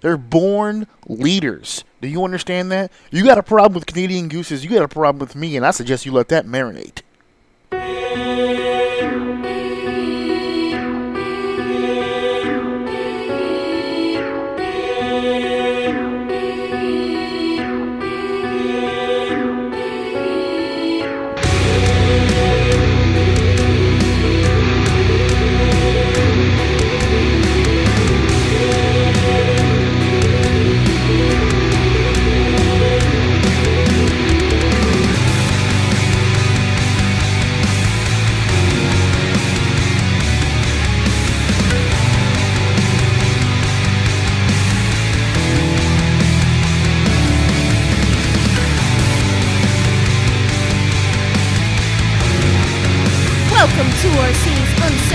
They're born leaders. Do you understand that? You got a problem with Canadian gooses, you got a problem with me, and I suggest you let that marinate.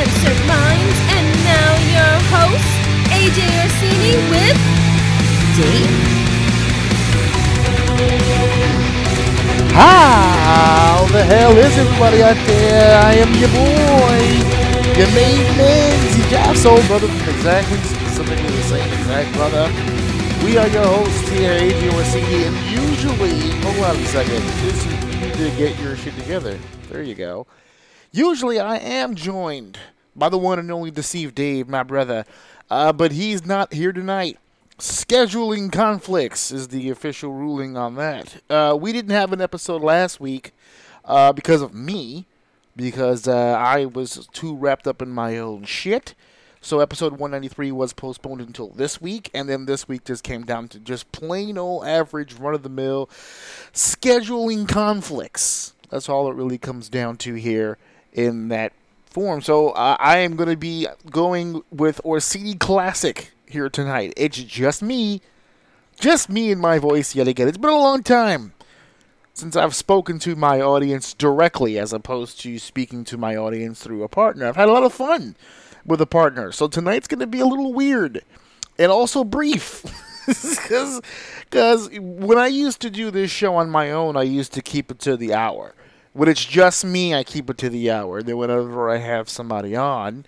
Uncensored Minds, and now your host, AJ Orsini with Dave. How the hell is everybody out there? I am your boy, your main man, the Jive Soul brother from exactly, specifically the same exact brother. We are your hosts here, AJ Orsini, and usually, oh, hold on a second, need to get your shit together. There you go. Usually I am joined by the one and only Deceived Dave, my brother, uh, but he's not here tonight. Scheduling conflicts is the official ruling on that. Uh, we didn't have an episode last week uh, because of me, because uh, I was too wrapped up in my own shit. So episode 193 was postponed until this week, and then this week just came down to just plain old average run of the mill scheduling conflicts. That's all it really comes down to here in that form. So uh, I am going to be going with Orsini Classic here tonight. It's just me, just me and my voice yet again. It's been a long time since I've spoken to my audience directly as opposed to speaking to my audience through a partner. I've had a lot of fun with a partner. So tonight's going to be a little weird and also brief. Because when I used to do this show on my own, I used to keep it to the hour. When it's just me, I keep it to the hour. Then whenever I have somebody on,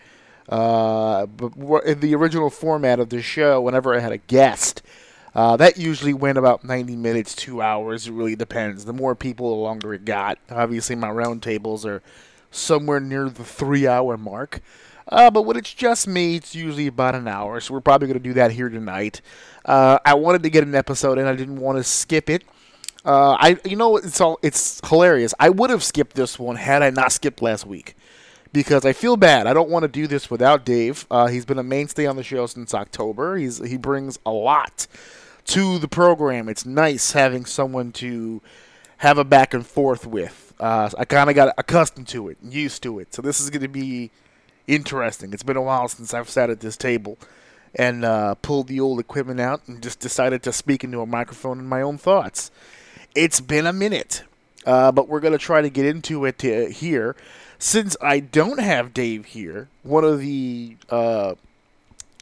uh, but in the original format of the show, whenever I had a guest, uh, that usually went about 90 minutes, two hours. It really depends. The more people, the longer it got. Obviously, my roundtables are somewhere near the three hour mark. Uh, but when it's just me, it's usually about an hour. So we're probably going to do that here tonight. Uh, I wanted to get an episode, and I didn't want to skip it. Uh, I, you know, it's all it's hilarious. I would have skipped this one had I not skipped last week, because I feel bad. I don't want to do this without Dave. Uh, he's been a mainstay on the show since October. He's he brings a lot to the program. It's nice having someone to have a back and forth with. Uh, I kind of got accustomed to it, used to it. So this is going to be interesting. It's been a while since I've sat at this table and uh, pulled the old equipment out and just decided to speak into a microphone in my own thoughts. It's been a minute, uh, but we're going to try to get into it uh, here. Since I don't have Dave here, one of the uh,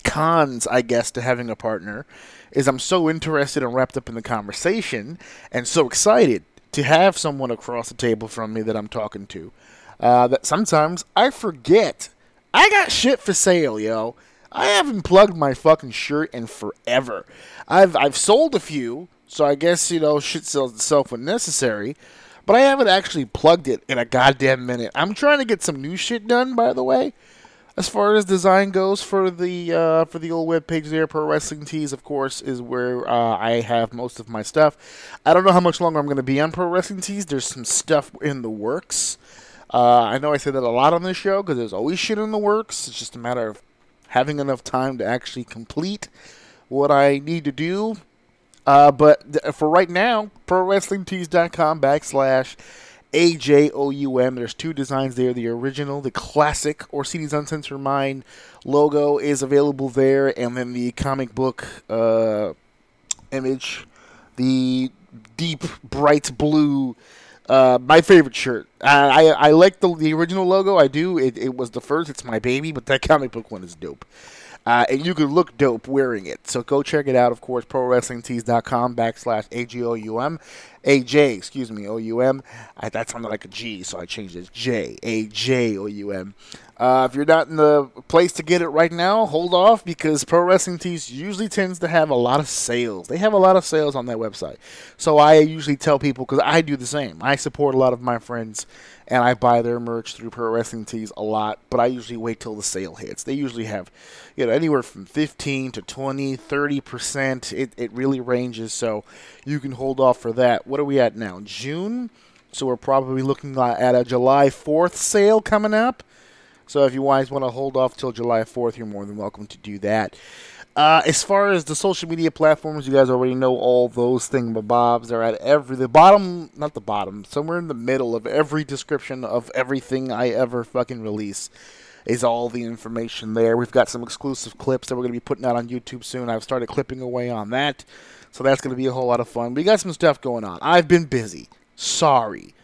cons, I guess, to having a partner is I'm so interested and wrapped up in the conversation and so excited to have someone across the table from me that I'm talking to uh, that sometimes I forget I got shit for sale, yo. I haven't plugged my fucking shirt in forever. I've I've sold a few, so I guess you know shit sells itself when necessary. But I haven't actually plugged it in a goddamn minute. I'm trying to get some new shit done, by the way. As far as design goes for the uh, for the old webpage there, Pro Wrestling Tees, of course, is where uh, I have most of my stuff. I don't know how much longer I'm going to be on Pro Wrestling Tees. There's some stuff in the works. Uh, I know I say that a lot on this show because there's always shit in the works. It's just a matter of having enough time to actually complete what I need to do. Uh, but th- for right now, ProWrestlingTees.com backslash AJOUM. There's two designs there. The original, the classic Orsini's Uncensored Mind logo is available there, and then the comic book uh, image, the deep bright blue Uh, my favorite shirt. I I, I like the the original logo. I do. It, it was the first. It's my baby, but that comic book one is dope. Uh, and you can look dope wearing it. So go check it out, of course, prowrestlingtees.com backslash A-G-O-U-M. A-J, excuse me, O-U-M. I, that sounded like a G, so I changed it. J, A-J-O-U-M. Uh, if you're not in the place to get it right now, hold off because Pro Wrestling Tees usually tends to have a lot of sales. They have a lot of sales on their website. So I usually tell people, because I do the same. I support a lot of my friends and I buy their merch through Pro Wrestling Tees a lot, but I usually wait till the sale hits. They usually have, you know, anywhere from 15 to 20, 30%. It, it really ranges, so you can hold off for that. What are we at now? June? So we're probably looking at a July 4th sale coming up. So if you guys want to hold off till July 4th, you're more than welcome to do that. Uh, as far as the social media platforms, you guys already know all those thingamabobs. They're at every the bottom, not the bottom, somewhere in the middle of every description of everything I ever fucking release. Is all the information there? We've got some exclusive clips that we're going to be putting out on YouTube soon. I've started clipping away on that, so that's going to be a whole lot of fun. We got some stuff going on. I've been busy. Sorry.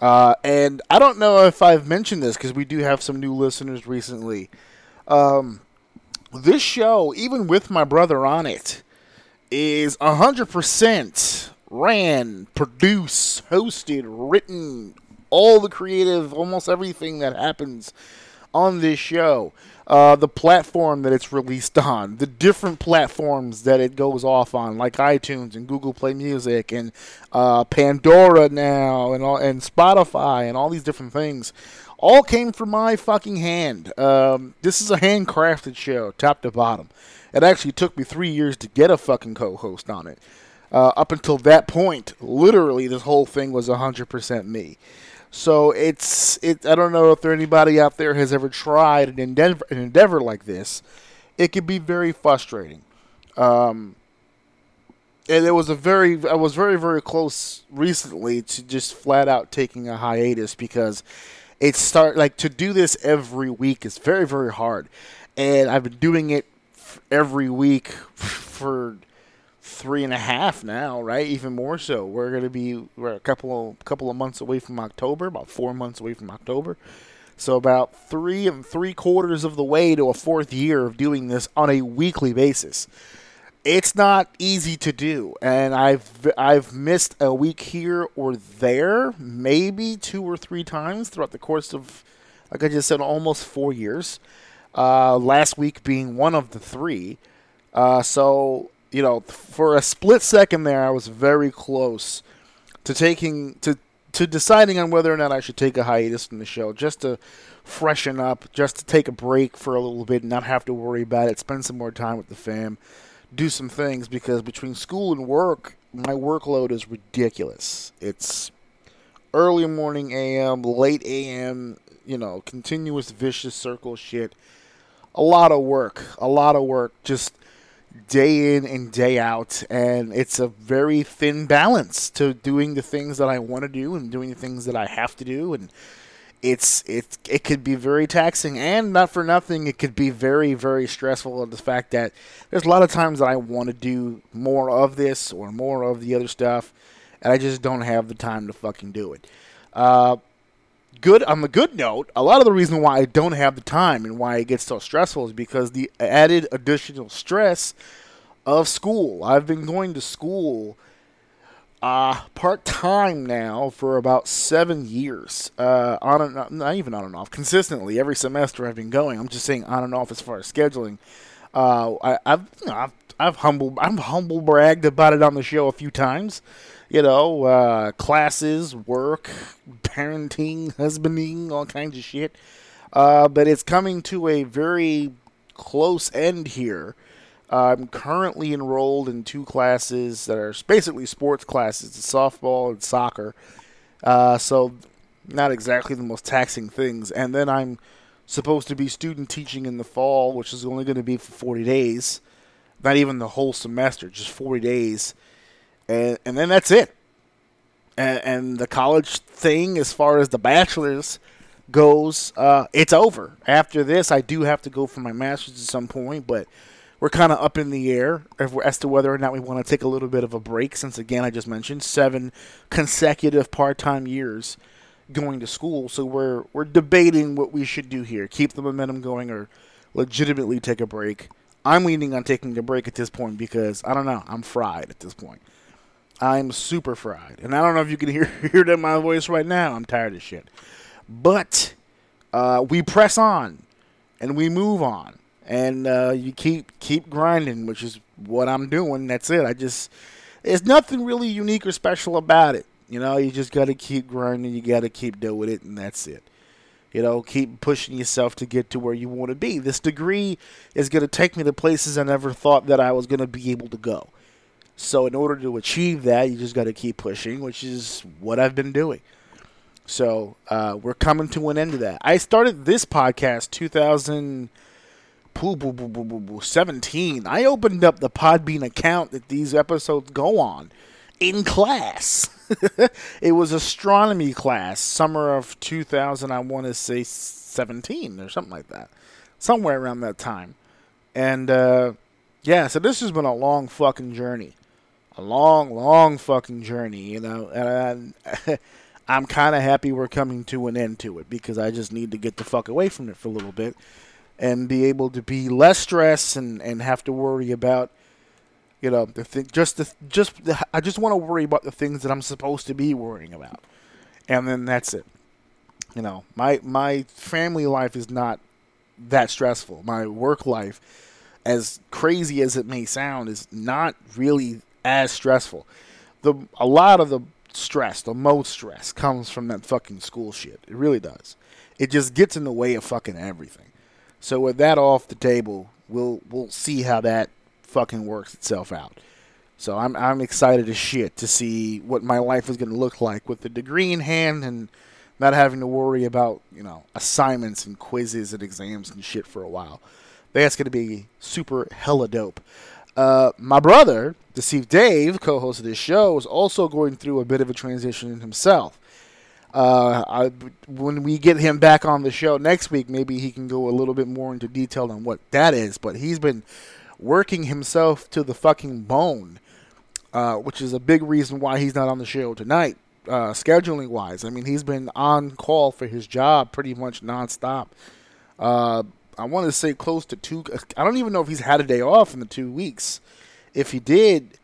Uh, and I don't know if I've mentioned this because we do have some new listeners recently. Um, this show, even with my brother on it, is 100% ran, produced, hosted, written, all the creative, almost everything that happens on this show. Uh, the platform that it's released on, the different platforms that it goes off on, like iTunes and Google Play Music and uh, Pandora now, and all, and Spotify and all these different things, all came from my fucking hand. Um, this is a handcrafted show, top to bottom. It actually took me three years to get a fucking co-host on it. Uh, up until that point, literally, this whole thing was 100% me. So it's it. I don't know if there anybody out there has ever tried an endeavor, an endeavor like this. It can be very frustrating. Um, and it was a very I was very very close recently to just flat out taking a hiatus because it start like to do this every week is very very hard, and I've been doing it every week for three and a half now, right? Even more so. We're gonna be we're a couple of couple of months away from October, about four months away from October. So about three and three quarters of the way to a fourth year of doing this on a weekly basis. It's not easy to do, and I've I've missed a week here or there, maybe two or three times throughout the course of, like I just said, almost four years. Uh, last week being one of the three. Uh, so you know, for a split second there, I was very close to taking to to deciding on whether or not I should take a hiatus from the show, just to freshen up, just to take a break for a little bit, and not have to worry about it, spend some more time with the fam, do some things because between school and work, my workload is ridiculous. It's early morning AM, late AM, you know, continuous vicious circle shit. A lot of work, a lot of work just day in and day out and it's a very thin balance to doing the things that I want to do and doing the things that I have to do and it's it it could be very taxing and not for nothing it could be very very stressful of the fact that there's a lot of times that I want to do more of this or more of the other stuff and I just don't have the time to fucking do it. Uh, good on the good note, a lot of the reason why I don't have the time and why it gets so stressful is because the added additional stress of school. I've been going to school uh, part time now for about seven years. Uh, on and not even on and off, consistently every semester I've been going. I'm just saying on and off as far as scheduling. Uh, I, have you know, I've I've humble I'm humble bragged about it on the show a few times you know, uh, classes, work, parenting, husbanding, all kinds of shit. Uh, but it's coming to a very close end here. I'm currently enrolled in two classes that are basically sports classes, softball and soccer. Uh, so, not exactly the most taxing things. And then I'm supposed to be student teaching in the fall, which is only going to be for 40 days. Not even the whole semester, just 40 days and and then that's it. And, and the college thing, as far as the bachelor's goes, uh, it's over. After this, I do have to go for my master's at some point, but we're kind of up in the air as to whether or not we want to take a little bit of a break. Since again, I just mentioned seven consecutive part-time years going to school, so we're we're debating what we should do here: keep the momentum going, or legitimately take a break. I'm leaning on taking a break at this point because I don't know, I'm fried at this point. I'm super fried, and I don't know if you can hear hear that in my voice right now. I'm tired of shit, but uh, we press on and we move on and uh, you keep keep grinding, which is what I'm doing. That's it. I just there's nothing really unique or special about it. You know, you just got to keep grinding. You got to keep doing it, and that's it. You know, keep pushing yourself to get to where you want to be. This degree is going to take me to places I never thought that I was going to be able to go. So, in order to achieve that, you just got to keep pushing, which is what I've been doing. So, uh, we're coming to an end of that. I started this podcast 2017. I opened up the Podbean account that these episodes go on in class. it was astronomy class, summer of 2000, I want to say 17 or something like that. Somewhere around that time. And uh, yeah, so this has been a long fucking journey. A long, long fucking journey, you know. And I'm kind of happy we're coming to an end to it because I just need to get the fuck away from it for a little bit and be able to be less stressed and, and have to worry about you know the thing just the just the, I just want to worry about the things that I'm supposed to be worrying about and then that's it you know my my family life is not that stressful my work life as crazy as it may sound is not really as stressful the a lot of the stress the most stress comes from that fucking school shit it really does it just gets in the way of fucking everything so with that off the table, we'll we'll see how that fucking works itself out. So I'm I'm excited as shit to see what my life is going to look like with the degree in hand and not having to worry about you know assignments and quizzes and exams and shit for a while. That's going to be super hella dope. Uh, my brother, Deceive Dave, co-host of this show, is also going through a bit of a transition himself. Uh, I, when we get him back on the show next week, maybe he can go a little bit more into detail on what that is. But he's been working himself to the fucking bone, uh, which is a big reason why he's not on the show tonight, uh, scheduling wise. I mean, he's been on call for his job pretty much nonstop. I want to say close to two. I don't even know if he's had a day off in the two weeks. If he did,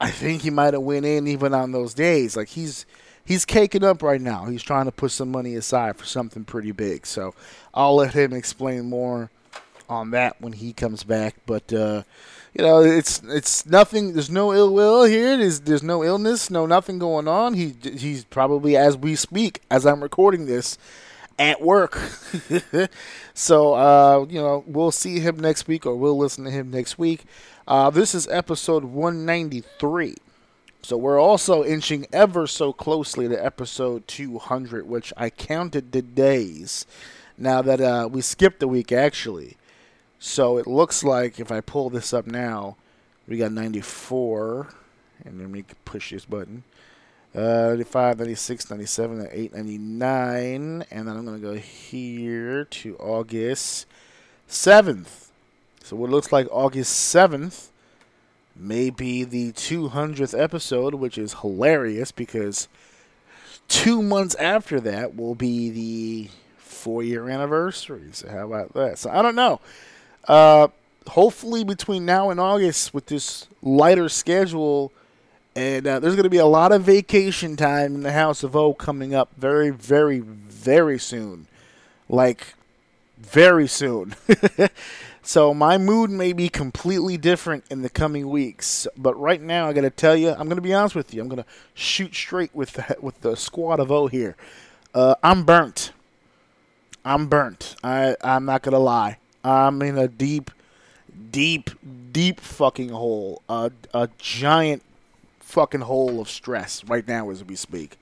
I think he might have went in even on those days. Like he's he's caking up right now. He's trying to put some money aside for something pretty big. So I'll let him explain more on that when he comes back. But uh, you know, it's it's nothing. There's no ill will here. There's there's no illness, no nothing going on. He he's probably as we speak, as I'm recording this, at work. so uh, you know, we'll see him next week, or we'll listen to him next week. Uh, this is episode 193. So we're also inching ever so closely to episode 200, which I counted the days. Now that uh, we skipped a week, actually. So it looks like if I pull this up now, we got 94. And then we push this button. Uh, 95, 96, 97, 98, 99. And then I'm going to go here to August 7th. So what looks like August 7th may be the 200th episode, which is hilarious because two months after that will be the four year anniversary. So, how about that? So, I don't know. Uh, hopefully, between now and August, with this lighter schedule, and uh, there's going to be a lot of vacation time in the House of O coming up very, very, very soon. Like, very soon. So my mood may be completely different in the coming weeks, but right now I got to tell you, I'm going to be honest with you. I'm going to shoot straight with the, with the squad of O here. Uh, I'm burnt. I'm burnt. I I'm not gonna lie. I'm in a deep, deep, deep fucking hole. A a giant fucking hole of stress right now as we speak.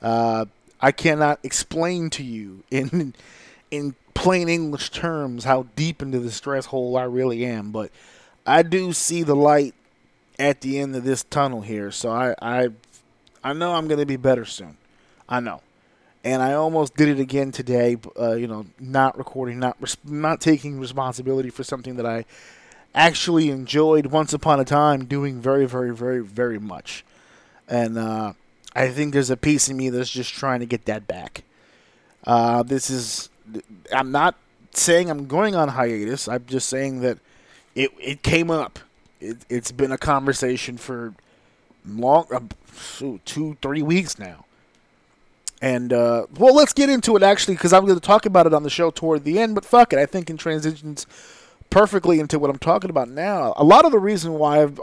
Uh, I cannot explain to you in in plain English terms how deep into the stress hole I really am, but I do see the light at the end of this tunnel here. So I I, I know I'm going to be better soon. I know. And I almost did it again today, uh, you know, not recording, not res- not taking responsibility for something that I actually enjoyed once upon a time doing very, very, very, very much. And uh, I think there's a piece in me that's just trying to get that back. Uh, this is, I'm not saying I'm going on hiatus. I'm just saying that it it came up. It, it's been a conversation for long, uh, two, three weeks now. And uh, well, let's get into it actually, because I'm going to talk about it on the show toward the end. But fuck it, I think in transitions perfectly into what I'm talking about now. A lot of the reason why I've,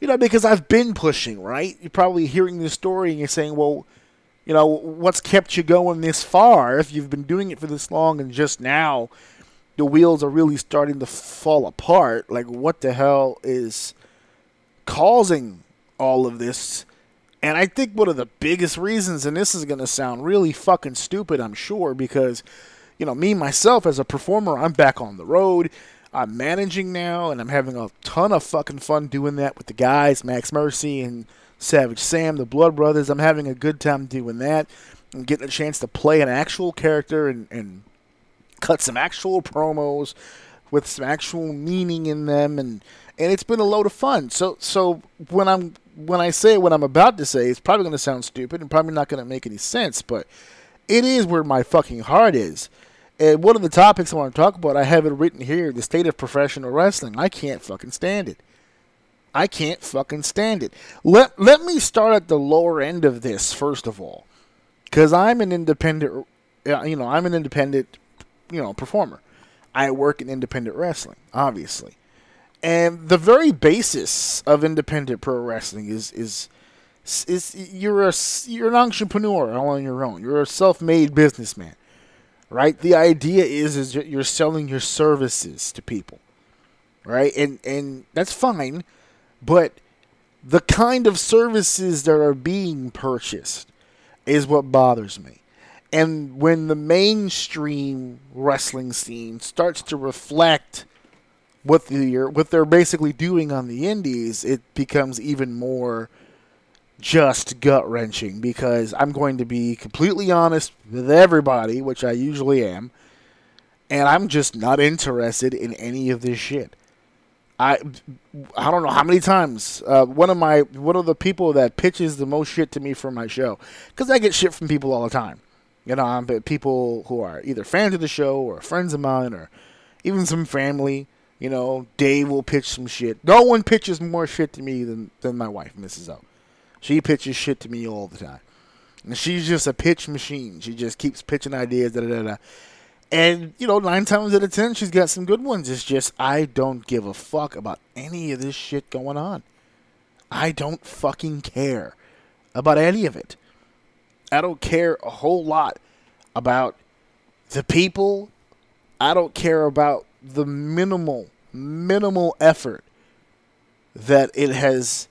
you know, because I've been pushing. Right, you're probably hearing this story and you're saying, well, you know, what's kept you going this far if you've been doing it for this long and just now the wheels are really starting to fall apart? Like, what the hell is causing all of this? And I think one of the biggest reasons, and this is going to sound really fucking stupid, I'm sure, because, you know, me myself as a performer, I'm back on the road. I'm managing now, and I'm having a ton of fucking fun doing that with the guys, Max Mercy and Savage Sam, the Blood Brothers. I'm having a good time doing that. I'm getting a chance to play an actual character and, and cut some actual promos with some actual meaning in them and and it's been a load of fun. So so when I'm when I say what I'm about to say, it's probably going to sound stupid and probably not going to make any sense, but it is where my fucking heart is. And one of the topics I want to talk about, I have it written here: the state of professional wrestling. I can't fucking stand it. I can't fucking stand it. Let let me start at the lower end of this first of all, because I'm an independent. You know, I'm an independent. You know, performer. I work in independent wrestling, obviously, and the very basis of independent pro wrestling is is is you're a you're an entrepreneur all on your own. You're a self-made businessman, right? The idea is is you're selling your services to people, right? And and that's fine but the kind of services that are being purchased is what bothers me. And when the mainstream wrestling scene starts to reflect what they're what they're basically doing on the indies, it becomes even more just gut wrenching because I'm going to be completely honest with everybody, which I usually am, and I'm just not interested in any of this shit. I I don't know how many times uh, one of my one of the people that pitches the most shit to me for my show because I get shit from people all the time. You know, I'm people who are either fans of the show or friends of mine or even some family. You know, Dave will pitch some shit. No one pitches more shit to me than than my wife, Mrs. O. She pitches shit to me all the time, and she's just a pitch machine. She just keeps pitching ideas. Da da da. And, you know, nine times out of ten, she's got some good ones. It's just, I don't give a fuck about any of this shit going on. I don't fucking care about any of it. I don't care a whole lot about the people. I don't care about the minimal, minimal effort that it has.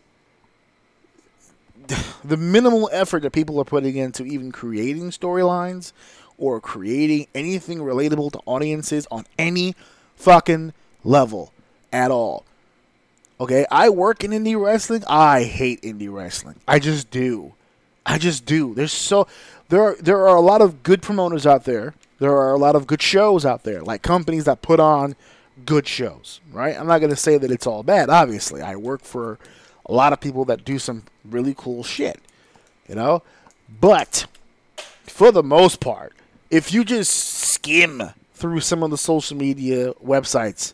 The minimal effort that people are putting into even creating storylines or creating anything relatable to audiences on any fucking level at all. Okay, I work in indie wrestling. I hate indie wrestling. I just do. I just do. There's so there are there are a lot of good promoters out there. There are a lot of good shows out there, like companies that put on good shows, right? I'm not going to say that it's all bad. Obviously, I work for a lot of people that do some really cool shit, you know? But for the most part, if you just skim through some of the social media websites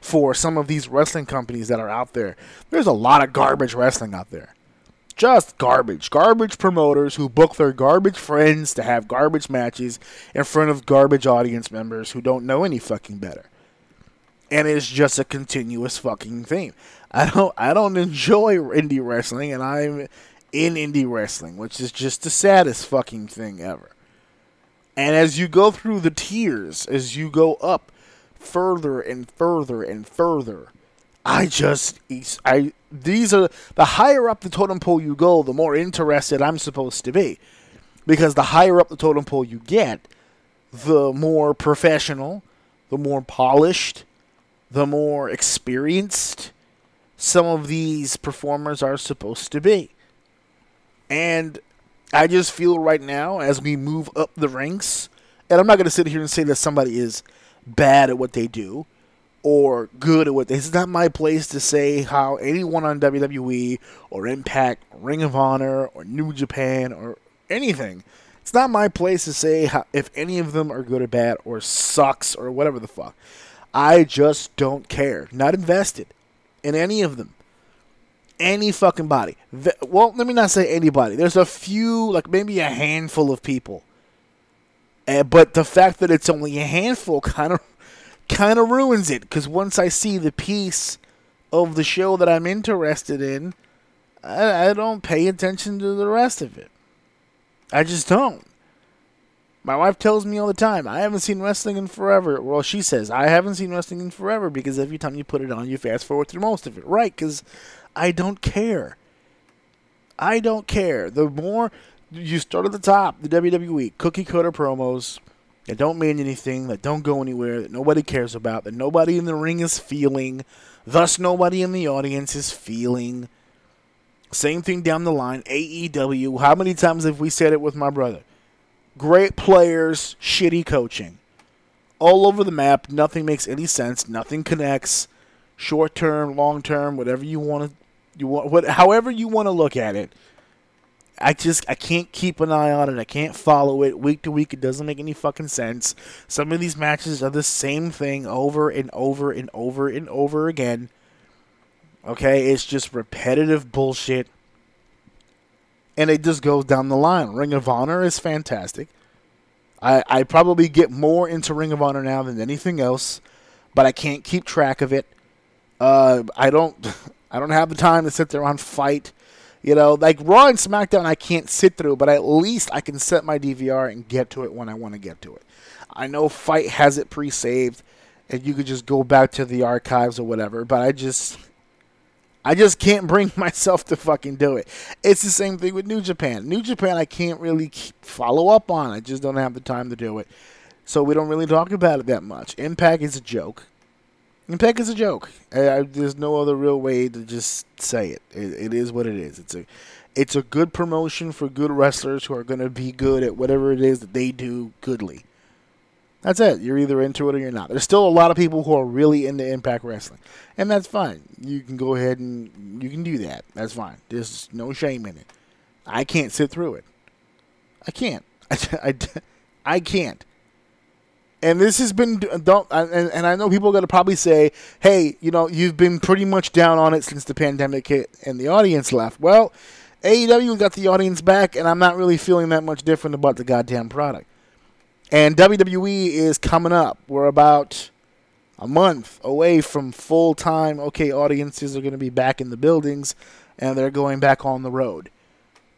for some of these wrestling companies that are out there, there's a lot of garbage wrestling out there. Just garbage. Garbage promoters who book their garbage friends to have garbage matches in front of garbage audience members who don't know any fucking better. And it's just a continuous fucking thing. I don't I don't enjoy indie wrestling and I'm in indie wrestling, which is just the saddest fucking thing ever. And as you go through the tiers, as you go up further and further and further, I just I these are the higher up the totem pole you go, the more interested I'm supposed to be. Because the higher up the totem pole you get, the more professional, the more polished, the more experienced some of these performers are supposed to be. And I just feel right now as we move up the ranks, and I'm not going to sit here and say that somebody is bad at what they do, or good at what they. It's not my place to say how anyone on WWE or Impact, Ring of Honor, or New Japan or anything. It's not my place to say how, if any of them are good or bad or sucks or whatever the fuck. I just don't care. Not invested in any of them. Any fucking body. The- Well, let me not say anybody. There's a few, like maybe a handful of people. Uh, but the fact that it's only a handful kind of kind of ruins it because once I see the piece of the show that I'm interested in, I, I don't pay attention to the rest of it. I just don't. My wife tells me all the time, I haven't seen wrestling in forever. Well, she says, I haven't seen wrestling in forever because every time you put it on, you fast forward through most of it. Right, because I don't care. I don't care. The more you start at the top, the WWE, cookie cutter promos that don't mean anything, that don't go anywhere, that nobody cares about, that nobody in the ring is feeling, thus nobody in the audience is feeling. Same thing down the line. AEW. How many times have we said it with my brother? Great players, shitty coaching. All over the map. Nothing makes any sense. Nothing connects. Short term, long term, whatever you want to, you want, what, however you want to look at it. I just I can't keep an eye on it. I can't follow it week to week. It doesn't make any fucking sense. Some of these matches are the same thing over and over and over and over again. Okay, it's just repetitive bullshit. And it just goes down the line. Ring of Honor is fantastic. I, I probably get more into Ring of Honor now than anything else, but I can't keep track of it. Uh, I don't I don't have the time to sit there on FITE. You know, like Raw and SmackDown, I can't sit through, but at least I can set my DVR and get to it when I want to get to it. I know FITE has it pre-saved, and you could just go back to the archives or whatever. But I just, I just can't bring myself to fucking do it. It's the same thing with New Japan. New Japan, I can't really follow up on. I just don't have the time to do it, so we don't really talk about it that much. Impact is a joke. Impact is a joke. I, I, there's no other real way to just say it. it. It is what it is. It's a, it's a good promotion for good wrestlers who are going to be good at whatever it is that they do goodly. That's it. You're either into it or you're not. There's still a lot of people who are really into Impact Wrestling, and that's fine. You can go ahead and you can do that. That's fine. There's no shame in it. I can't sit through it. I can't. I, I, I can't. And this has been don't and, and I know people are going to probably say, "Hey, you know, you've been pretty much down on it since the pandemic hit and the audience left." Well, AEW got the audience back, and I'm not really feeling that much different about the goddamn product. And WWE is coming up. We're about a month away from full time. Okay, audiences are going to be back in the buildings, and they're going back on the road.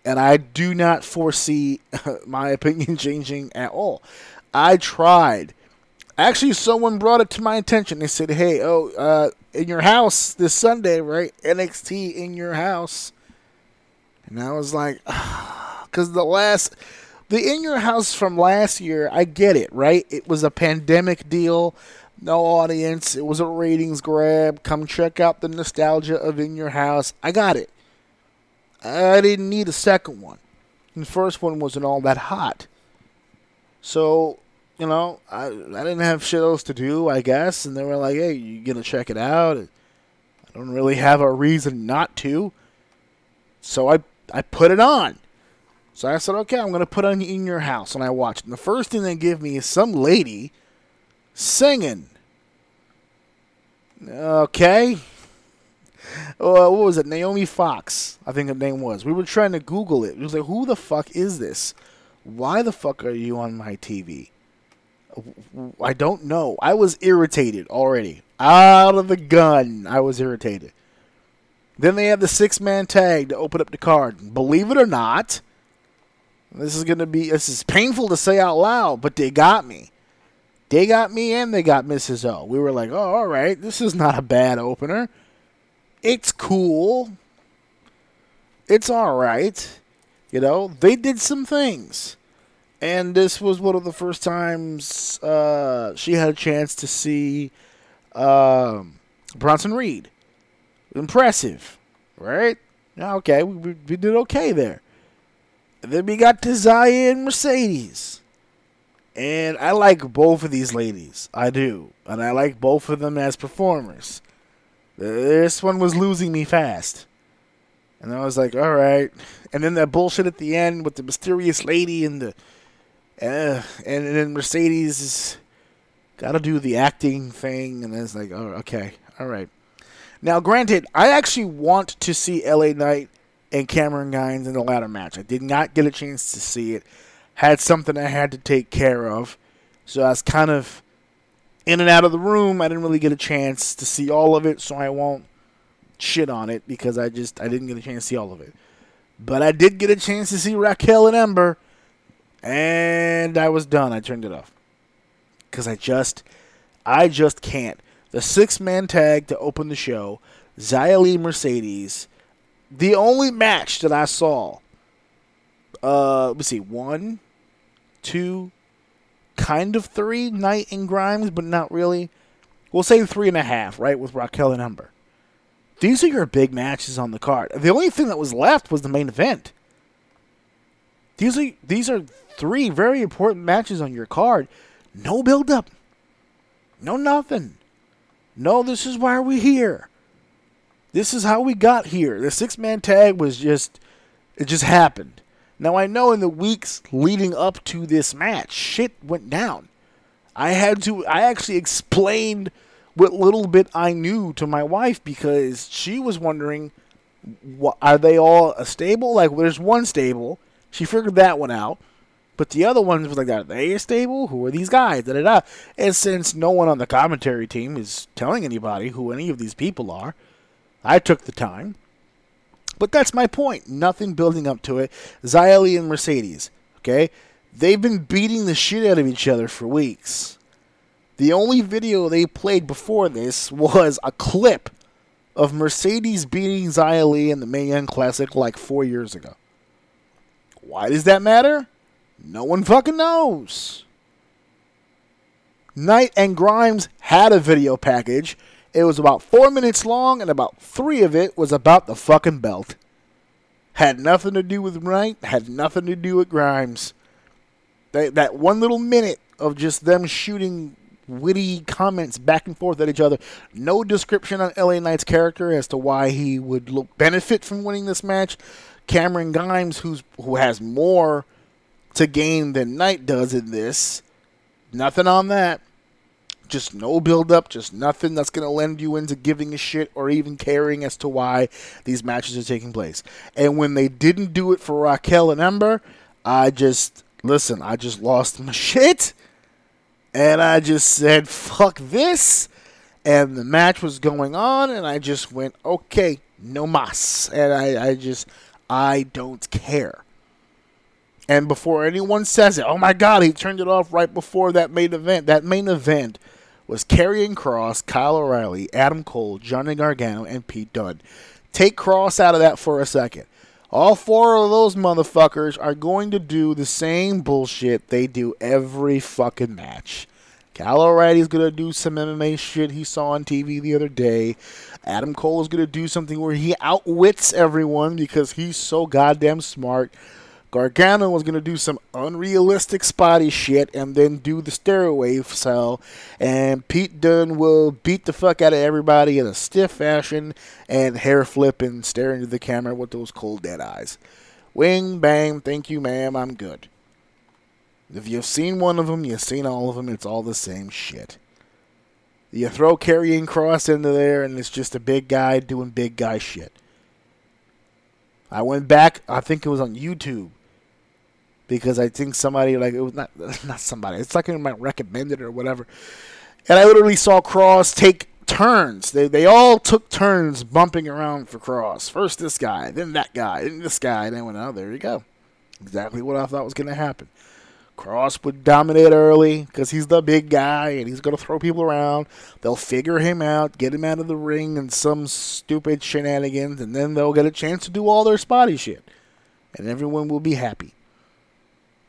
And I do not foresee my opinion changing at all. I tried. Actually, someone brought it to my attention. They said, "Hey, oh, uh, in your house this Sunday, right? NXT in your house." And I was like, because the last, the in your house from last year, I get it, right? It was a pandemic deal, no audience. It was a ratings grab. Come check out the nostalgia of in your house. I got it. I didn't need a second one. The first one wasn't all that hot. So, you know, I I didn't have shit else to do, I guess, and they were like, "Hey, you gonna check it out?" I don't really have a reason not to, so I I put it on. So I said, "Okay, I'm gonna put on in your house," and I watched. And the first thing they give me is some lady singing. Okay. Uh, what was it? Naomi Fox, I think her name was. We were trying to Google it. It was like, who the fuck is this? Why the fuck are you on my TV? I don't know. I was irritated already. Out of the gun, I was irritated. Then they have the six man tag to open up the card. Believe it or not, this is to be, this is painful to say out loud, but they got me. They got me and they got Mrs. O. We were like, oh, all right, this is not a bad opener. It's cool. It's all right. You know, they did some things. And this was one of the first times uh, she had a chance to see um, Bronson Reed. Impressive, right? Okay, we we did okay there. Then we got Xia and Mercedes. And I like both of these ladies. I do. And I like both of them as performers. This one was losing me fast. And I was like, all right. And then that bullshit at the end with the mysterious lady and the. Uh, and, and then Mercedes is got to do the acting thing. And it's like, oh, okay. All right. Now, granted, I actually want to see LA Knight and Cameron Grimes in the ladder match. I did not get a chance to see it. Had something I had to take care of. So I was kind of in and out of the room. I didn't really get a chance to see all of it, so I won't shit on it because I just I didn't get a chance to see all of it. But I did get a chance to see Raquel and Ember, and I was done. I turned it off because I just I just can't. The six man tag to open the show, Xia Mercedes, the only match that I saw. Uh, let me see, one, two, kind of three, Knight and Grimes, but not really. We'll say three and a half, right, with Raquel and Ember. These are your big matches on the card. The only thing that was left was the main event. These are these are three very important matches on your card. No build up. No nothing. No, this is why we're here. This is how we got here. The six man tag was just it just happened. Now I know in the weeks leading up to this match, shit went down. I had to I actually explained what little bit I knew to my wife because she was wondering what, are they all a stable? Like there's one stable. She figured that one out. But the other ones was like, are they a stable? Who are these guys? Da, da, da. And since no one on the commentary team is telling anybody who any of these people are, I took the time. But that's my point. Nothing building up to it. Li and Mercedes, okay? They've been beating the shit out of each other for weeks. The only video they played before this was a clip of Mercedes beating Li in the Mae Young Classic like four years ago. Why does that matter? No one fucking knows. Knight and Grimes had a video package. It was about four minutes long, and about three of it was about the fucking belt. Had nothing to do with Knight, had nothing to do with Grimes. They, that one little minute of just them shooting witty comments back and forth at each other. No description on LA Knight's character as to why he would look, benefit from winning this match. Cameron Grimes, who's who has more to gain than Knight does in this. Nothing on that. Just no build up, just nothing that's going to lend you into giving a shit or even caring as to why these matches are taking place. And when they didn't do it for Raquel and Ember, I just, listen, I just lost my shit. And I just said, fuck this. And the match was going on, and I just went, okay, no mas. And I, I just, I don't care. And before anyone says it, oh my God, he turned it off right before that main event. That main event was Karrion Kross, Kyle O'Reilly, Adam Cole, Johnny Gargano, and Pete Dunne. Take Kross out of that for a second. All four of those motherfuckers are going to do the same bullshit they do every fucking match. Kyle O'Reilly's gonna do some MMA shit he saw on TV the other day. Adam Cole is gonna do something where he outwits everyone because he's so goddamn smart. Gargano was going to do some unrealistic spotty shit and then do the stairway cell. And Pete Dunne will beat the fuck out of everybody in a stiff fashion and hair flip and stare into the camera with those cold dead eyes. Wing, bang, thank you, ma'am, I'm good. If you've seen one of them, you've seen all of them, it's all the same shit. You throw Karrion Kross into there, and it's just a big guy doing big guy shit. I went back, I think it was on YouTube because I think somebody like it was not not somebody. It's like might recommend it or whatever. And I literally saw Kross take turns. They they all took turns bumping around for Kross. First this guy, then that guy, then this guy, and then went, oh, there you go. Exactly what I thought was going to happen. Kross would dominate early because he's the big guy and he's going to throw people around. They'll figure him out, get him out of the ring and some stupid shenanigans, and then they'll get a chance to do all their spotty shit. And everyone will be happy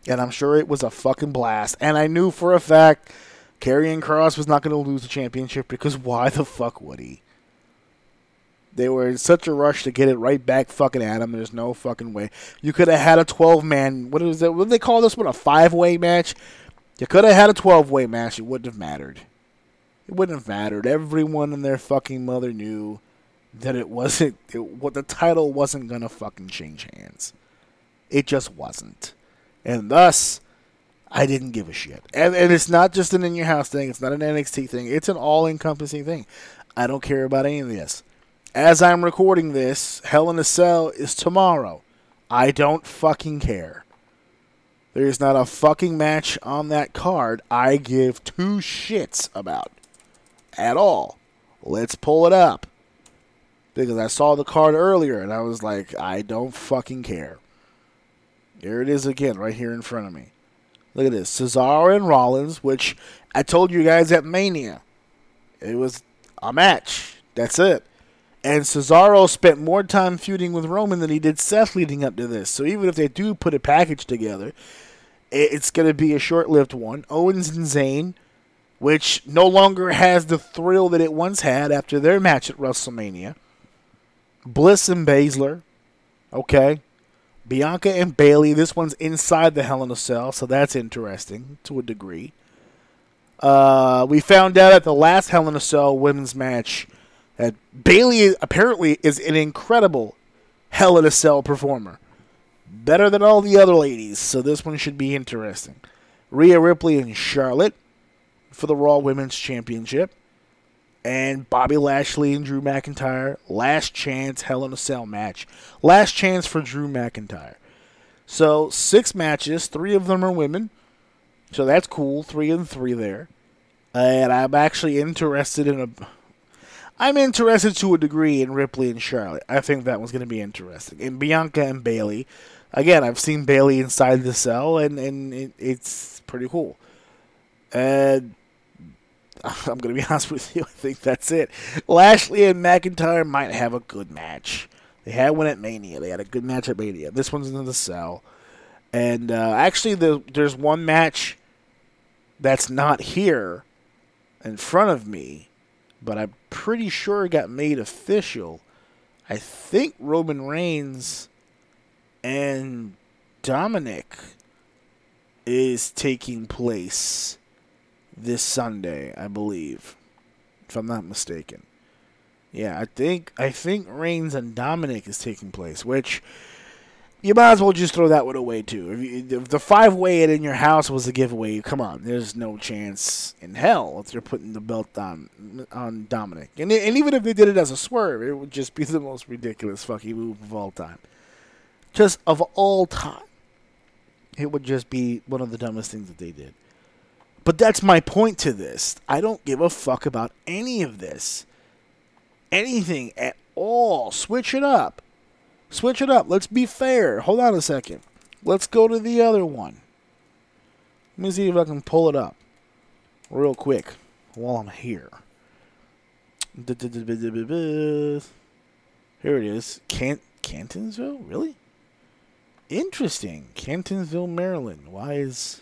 and I'm sure it was a fucking blast. And I knew for a fact Karrion Kross was not going to lose the championship because why the fuck would he? They were in such a rush to get it right back fucking at him. There's no fucking way. You could have had a 12 man. What is it? What do they call this one? A five way match? You could have had a 12 way match. It wouldn't have mattered. It wouldn't have mattered. Everyone and their fucking mother knew that it wasn't, it, what the title wasn't going to fucking change hands. It just wasn't. And thus, I didn't give a shit. And, and it's not just an in your house thing, it's not an NXT thing, it's an all encompassing thing. I don't care about any of this. As I'm recording this, Hell in a Cell is tomorrow. I don't fucking care. There's not a fucking match on that card I give two shits about at all. Let's pull it up. Because I saw the card earlier and I was like, I don't fucking care. There it is again, right here in front of me. Look at this Cesaro and Rollins, which I told you guys at Mania. It was a match. That's it. And Cesaro spent more time feuding with Roman than he did Seth leading up to this. So even if they do put a package together, it's going to be a short lived one. Owens and Zayn, which no longer has the thrill that it once had after their match at WrestleMania. Bliss and Baszler. Okay. Bianca and Bayley. This one's inside the Hell in a Cell, so that's interesting to a degree. Uh, we found out at the last Hell in a Cell women's match that Bayley apparently is an incredible Hell in a Cell performer. Better than all the other ladies, so this one should be interesting. Rhea Ripley and Charlotte for the Raw Women's Championship. And Bobby Lashley and Drew McIntyre. Last chance Hell in a Cell match. Last chance for Drew McIntyre. So, six matches. Three of them are women. So that's cool. Three and three there. And I'm actually interested in a. I'm interested to a degree in Ripley and Charlotte. I think that one's going to be interesting. And Bianca and Bayley. Again, I've seen Bayley inside the cell, and, and it, it's pretty cool. And I'm going to be honest with you. I think that's it. Lashley and McIntyre might have a good match. They had one at Mania. They had a good match at Mania. This one's in the cell. And uh, actually, the, there's one match that's not here in front of me, but I'm pretty sure it got made official. I think Roman Reigns and Dominic is taking place this Sunday, I believe, if I'm not mistaken. Yeah, I think I think Reigns and Dominic is taking place, which you might as well just throw that one away too. If, you, if the five way in your house was a giveaway, come on, there's no chance in hell if they're putting the belt on on Dominic. And and even if they did it as a swerve, it would just be the most ridiculous fucking move of all time. Just of all time, it would just be one of the dumbest things that they did. But that's my point to this. I don't give a fuck about any of this. Anything at all. Switch it up. Switch it up. Let's be fair. Hold on a second. Let's go to the other one. Let me see if I can pull it up real quick while I'm here. Here it is. Can- Cantonsville? Really? Interesting. Cantonsville, Maryland. Why is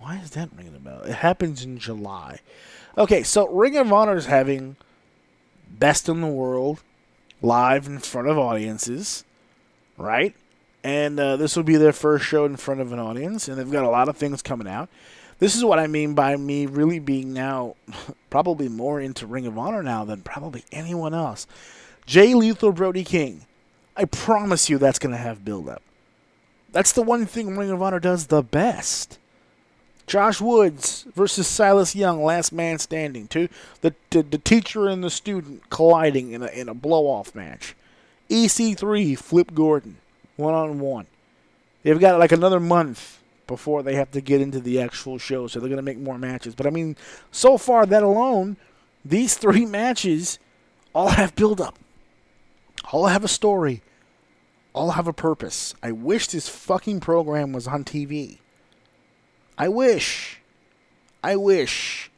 why is that ringing a bell? It happens in July. Okay, so Ring of Honor is having Best in the World live in front of audiences, right? And uh, this will be their first show in front of an audience, and they've got a lot of things coming out. This is what I mean by me really being now probably more into Ring of Honor now than probably anyone else. Jay Lethal Brody King. I promise you that's going to have build up. That's the one thing Ring of Honor does the best. Josh Woods versus Silas Young, last man standing. Two, the, the, the teacher and the student colliding in a, in a blow off match. EC3, Flip Gordon, one on one. They've got like another month before they have to get into the actual show, so they're going to make more matches. But I mean, so far, that alone, these three matches all have build up, all have a story, all have a purpose. I wish this fucking program was on TV. I wish. I wish.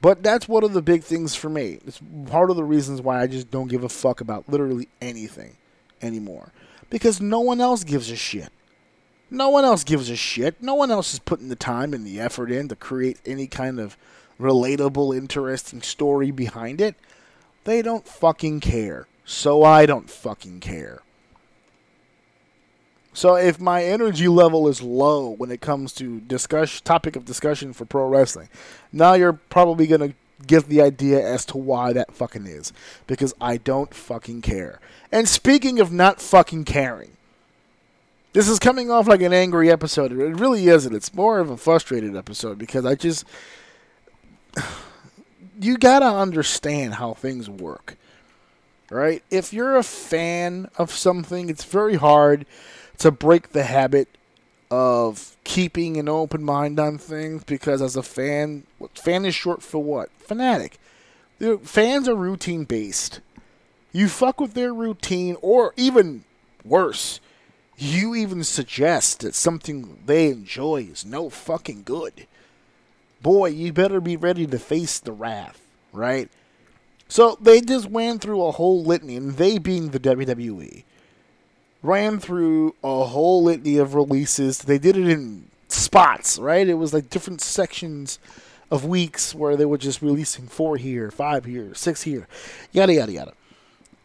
But that's one of the big things for me. It's part of the reasons why I just don't give a fuck about literally anything anymore. Because no one else gives a shit. No one else gives a shit. No one else is putting the time and the effort in to create any kind of relatable, interesting story behind it. They don't fucking care. So I don't fucking care. So if my energy level is low when it comes to discuss topic of discussion for pro wrestling, now you're probably gonna get the idea as to why that fucking is. Because I don't fucking care. And speaking of not fucking caring, this is coming off like an angry episode. It really isn't. It's more of a frustrated episode because I just you gotta understand how things work. Right? If you're a fan of something, it's very hard to break the habit of keeping an open mind on things because as a fan, fan is short for what? Fanatic. The fans are routine based. You fuck with their routine, or even worse, you even suggest that something they enjoy is no fucking good. Boy, you better be ready to face the wrath, right? So they just went through a whole litany, and they being the WWE ran through a whole litany of releases. They did it in spots, right? It was like different sections of weeks where they were just releasing four here, five here, six here, yada, yada, yada.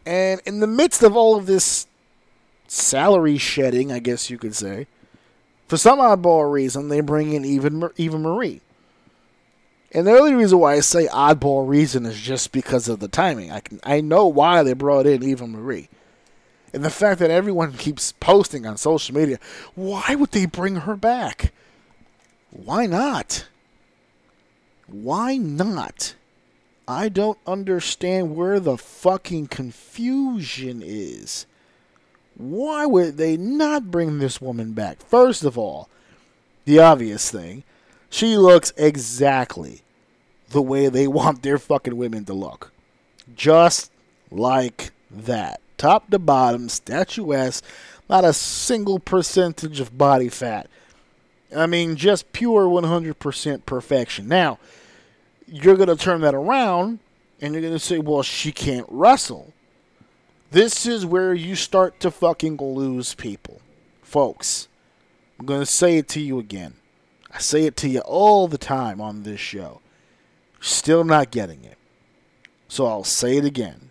And in the midst of all of this salary shedding, I guess you could say, for some oddball reason, they bring in even Eva Marie. And the only reason why I say oddball reason is just because of the timing. I can I know why they brought in Eva Marie. And the fact that everyone keeps posting on social media, why would they bring her back? Why not? Why not? I don't understand where the fucking confusion is. Why would they not bring this woman back? First of all, the obvious thing, she looks exactly the way they want their fucking women to look. Just like that top to bottom, statuesque, not a single percentage of body fat. I mean, just pure 100% perfection. Now, you're going to turn that around and you're going to say, well, she can't wrestle. This is where you start to fucking lose people. Folks, I'm going to say it to you again. I say it to you all the time on this show. Still not getting it. So I'll say it again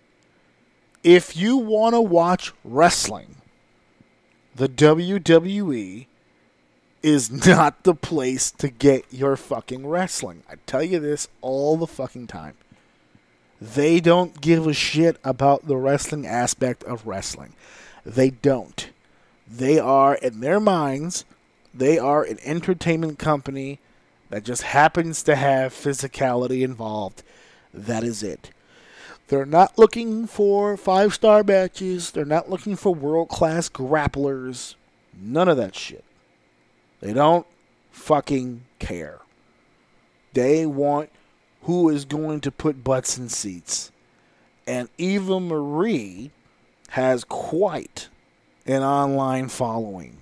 if you want to watch wrestling, the WWE is not the place to get your fucking wrestling. I tell you this all the fucking time. They don't give a shit about the wrestling aspect of wrestling. They don't. They are, in their minds, they are an entertainment company that just happens to have physicality involved. That is it. They're not looking for five star matches. They're not looking for world class grapplers. None of that shit. They don't fucking care. They want who is going to put butts in seats. And Eva Marie has quite an online following.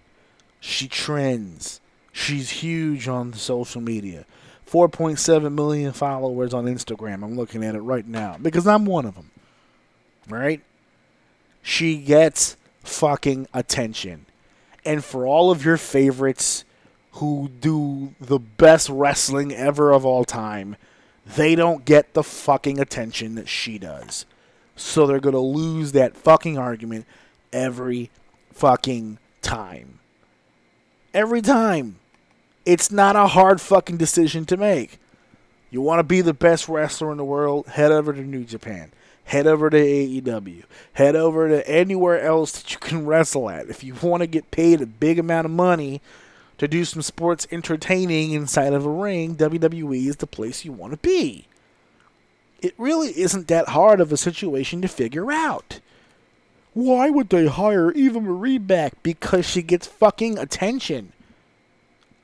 She trends. She's huge on social media. 4.7 million followers on Instagram. I'm looking at it right now because I'm one of them. Right? She gets fucking attention. And for all of your favorites who do the best wrestling ever of all time, they don't get the fucking attention that she does. So they're going to lose that fucking argument every fucking time. Every time. It's not a hard fucking decision to make. You want to be the best wrestler in the world? Head over to New Japan. Head over to AEW. Head over to anywhere else that you can wrestle at. If you want to get paid a big amount of money to do some sports entertaining inside of a ring, WWE is the place you want to be. It really isn't that hard of a situation to figure out. Why would they hire Eva Marie back? Because she gets fucking attention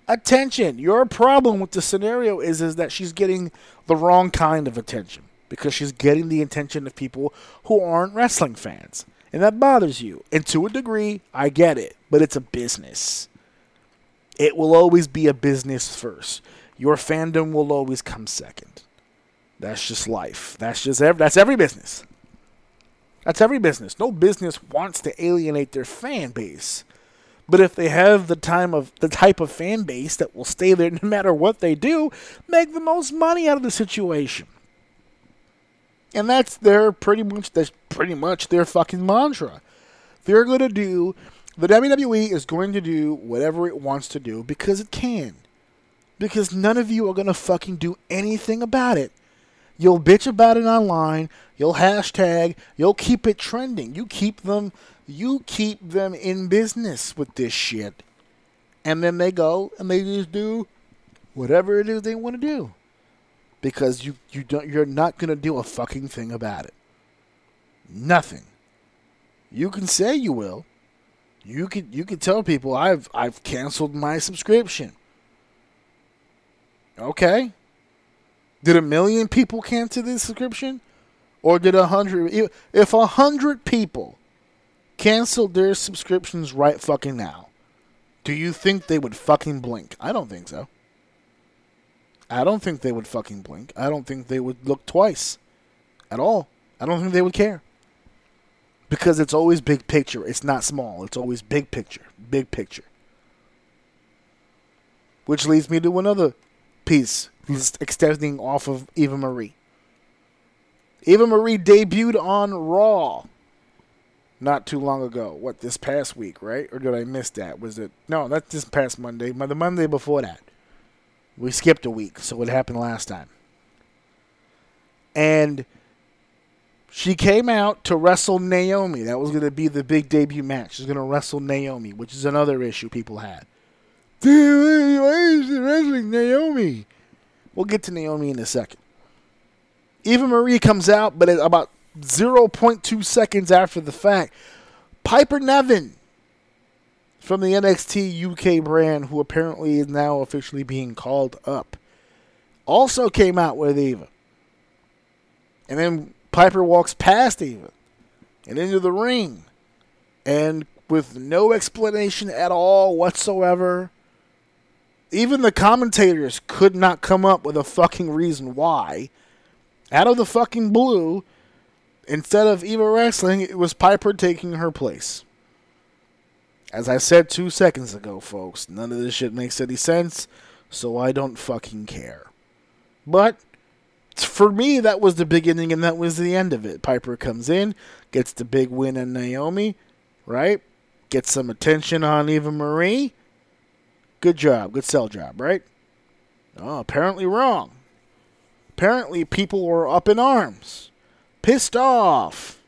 attention. Your problem with the scenario is is that she's getting the wrong kind of attention because she's getting the attention of people who aren't wrestling fans. And that bothers you. And to a degree, I get it, but it's a business. It will always be a business first. Your fandom will always come second. That's just life. That's just that's every business. That's every business. No business wants to alienate their fan base. But if they have the time of the type of fan base that will stay there no matter what they do, make the most money out of the situation. And that's their pretty much that's pretty much their fucking mantra. They're gonna do The WWE is going to do whatever it wants to do because it can. Because none of you are going to fucking do anything about it. You'll bitch about it online, you'll hashtag, you'll keep it trending. You keep them you keep them in business with this shit. And then they go and they just do whatever it is they want to do. Because you, you don't you're not gonna do a fucking thing about it. Nothing. You can say you will. You could you could tell people I've I've canceled my subscription. Okay. Did a million people cancel this subscription? Or did a hundred if a hundred people canceled their subscriptions right fucking now, do you think they would fucking blink? I don't think so. I don't think they would fucking blink. I don't think they would look twice at all. I don't think they would care. Because it's always big picture. It's not small. It's always big picture. Big picture. Which leads me to another piece extending off of Eva Marie. Eva Marie debuted on Raw not too long ago. What this past week, right? Or did I miss that? Was it no? That's this past Monday. The Monday before that. We skipped a week, so it happened last time. And she came out to wrestle Naomi. That was going to be the big debut match. She's going to wrestle Naomi, which is another issue people had. Why is she wrestling Naomi? We'll get to Naomi in a second. Eva Marie comes out, but about 0.2 seconds after the fact, Piper Niven from the NXT UK brand, who apparently is now officially being called up, also came out with Eva. And then Piper walks past Eva and into the ring. And with no explanation at all whatsoever, even the commentators could not come up with a fucking reason why. Out of the fucking blue, instead of Eva wrestling, it was Piper taking her place. As I said two seconds ago, folks, none of this shit makes any sense, so I don't fucking care. But for me, that was the beginning and that was the end of it. Piper comes in, gets the big win on Naomi, right? Gets some attention on Eva Marie. Good job, good sell job, right? Oh, apparently wrong. Apparently, people were up in arms, pissed off.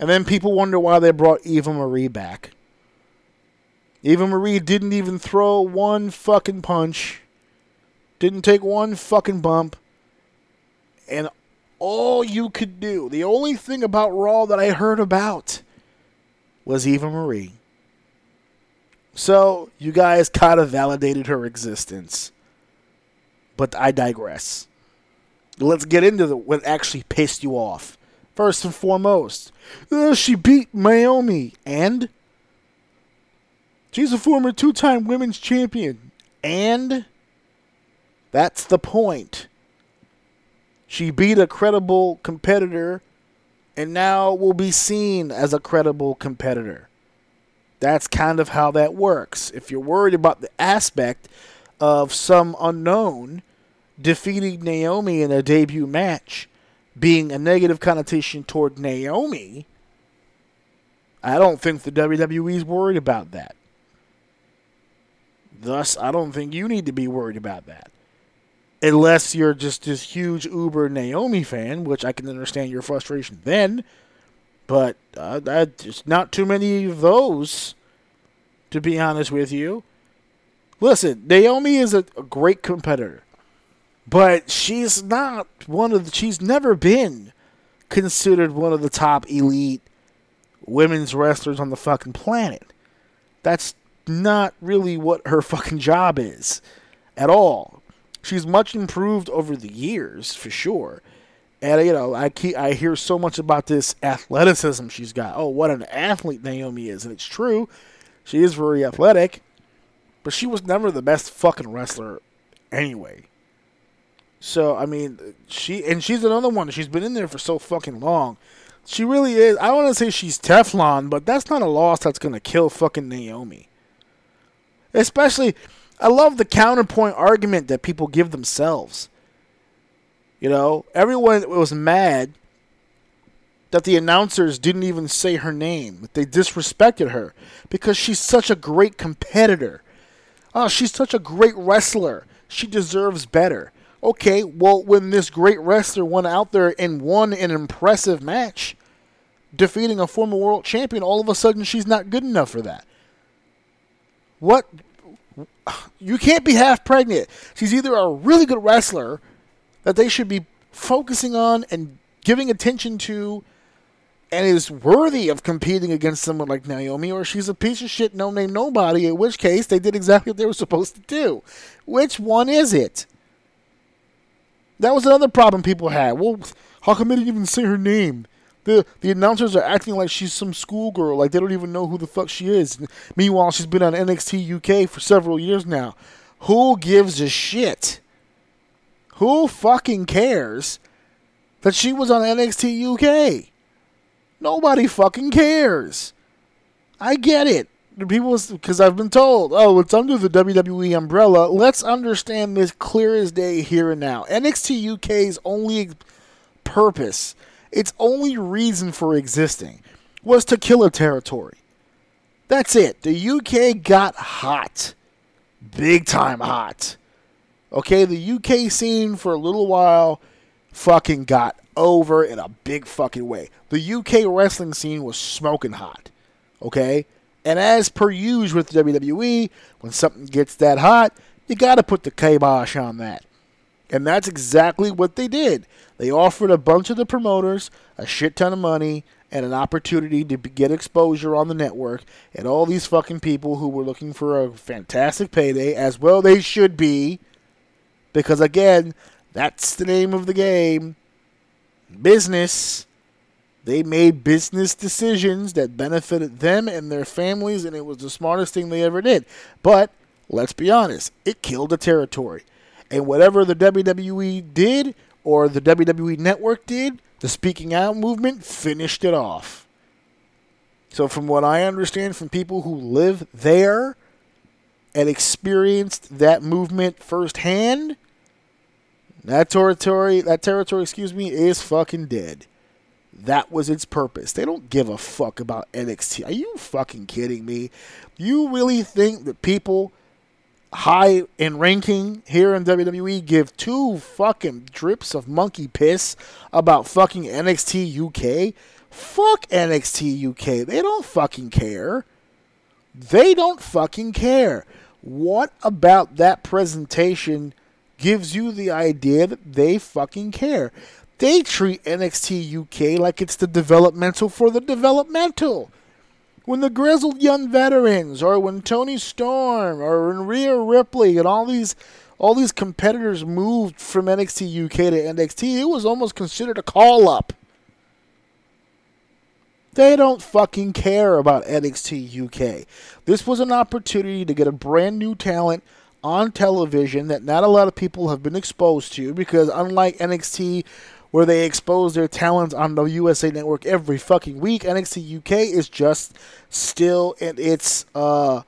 And then people wonder why they brought Eva Marie back. Eva Marie didn't even throw one fucking punch, didn't take one fucking bump. And all you could do, the only thing about Raw that I heard about was Eva Marie. So you guys kind of validated her existence. But I digress. Let's get into the, what actually pissed you off. First and foremost, uh, she beat Naomi, and She's a former two time women's champion. And that's the point. She beat a credible competitor and now will be seen as a credible competitor. That's kind of how that works. If you're worried about the aspect of some unknown defeating Naomi in a debut match being a negative connotation toward Naomi, I don't think the WWE's worried about that. Thus, I don't think you need to be worried about that. Unless you're just this huge Uber Naomi fan, which I can understand your frustration then. But uh, there's not too many of those, to be honest with you. Listen, Naomi is a, a great competitor, but she's not one of the. She's never been considered one of the top elite women's wrestlers on the fucking planet. That's not really what her fucking job is at all. She's much improved over the years, for sure. And you know, I keep I hear so much about this athleticism she's got. Oh, what an athlete Naomi is, and it's true. She is very athletic, but she was never the best fucking wrestler anyway. So I mean, she and she's another one. She's been in there for so fucking long. She really is. I want to say she's Teflon, but that's not a loss that's gonna kill fucking Naomi. Especially, I love the counterpoint argument that people give themselves. You know, everyone was mad that the announcers didn't even say her name, that they disrespected her because she's such a great competitor. Oh, she's such a great wrestler. She deserves better. Okay, well, when this great wrestler went out there and won an impressive match, defeating a former world champion, all of a sudden she's not good enough for that. What? You can't be half pregnant. She's either a really good wrestler that they should be focusing on and giving attention to and is worthy of competing against someone like Naomi, or she's a piece of shit, no name, nobody, in which case they did exactly what they were supposed to do. Which one is it? That was another problem people had. Well, how come they didn't even say her name? The the announcers are acting like she's some schoolgirl, like they don't even know who the fuck she is. Meanwhile, she's been on NXT UK for several years now. Who gives a shit? Who fucking cares that she was on NXT UK? Nobody fucking cares. I get it. People, because I've been told, oh, it's under the WWE umbrella. Let's understand this clear as day here and now. NXT UK's only purpose, its only reason for existing, was to kill a territory. That's it. The UK got hot. Big time hot. Okay, the UK scene for a little while fucking got over in a big fucking way. The UK wrestling scene was smoking hot. Okay? And as per usual with WWE, when something gets that hot, you gotta put the kibosh on that. And that's exactly what they did. They offered a bunch of the promoters a shit ton of money and an opportunity to get exposure on the network, and all these fucking people who were looking for a fantastic payday, as well they should be, because again, that's the name of the game business. They made business decisions that benefited them and their families, and it was the smartest thing they ever did. But let's be honest, it killed the territory. And whatever the WWE did or the WWE network did, the speaking out movement finished it off. So, from what I understand from people who live there and experienced that movement firsthand, that territory, that territory, excuse me, is fucking dead. That was its purpose. They don't give a fuck about NXT. Are you fucking kidding me? You really think that people high in ranking here in WWE give two fucking drips of monkey piss about fucking NXT UK? Fuck NXT UK. They don't fucking care. They don't fucking care. What about that presentation gives you the idea that they fucking care. They treat NXT UK like it's the developmental for the developmental. When the grizzled young veterans, or when Toni Storm, or when Rhea Ripley, and all these all these competitors moved from NXT UK to NXT, it was almost considered a call up. They don't fucking care about NXT UK. This was an opportunity to get a brand new talent on television that not a lot of people have been exposed to because unlike NXT where they expose their talents on the USA Network every fucking week, NXT UK is just still in its uh,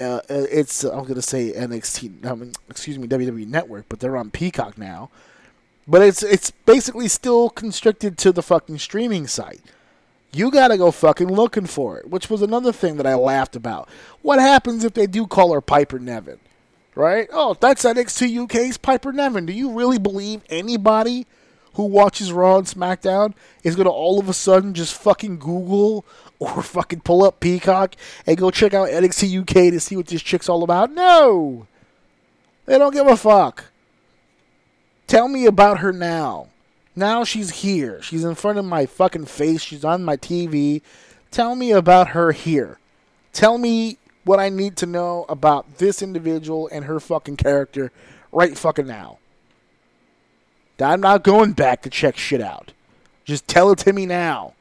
uh it's I'm gonna say NXT I mean, excuse me WWE Network, but they're on Peacock now. But it's it's basically still constricted to the fucking streaming site. You gotta go fucking looking for it, which was another thing that I laughed about. What happens if they do call her Piper Niven? right? Oh, that's NXT UK's Piper Niven. Do you really believe anybody who watches Raw and SmackDown is going to all of a sudden just fucking Google or fucking pull up Peacock and go check out NXT UK to see what this chick's all about? No. They don't give a fuck. Tell me about her now. Now she's here. She's in front of my fucking face. She's on my TV. Tell me about her here. Tell me what I need to know about this individual and her fucking character right fucking now. I'm not going back to check shit out. Just tell it to me now.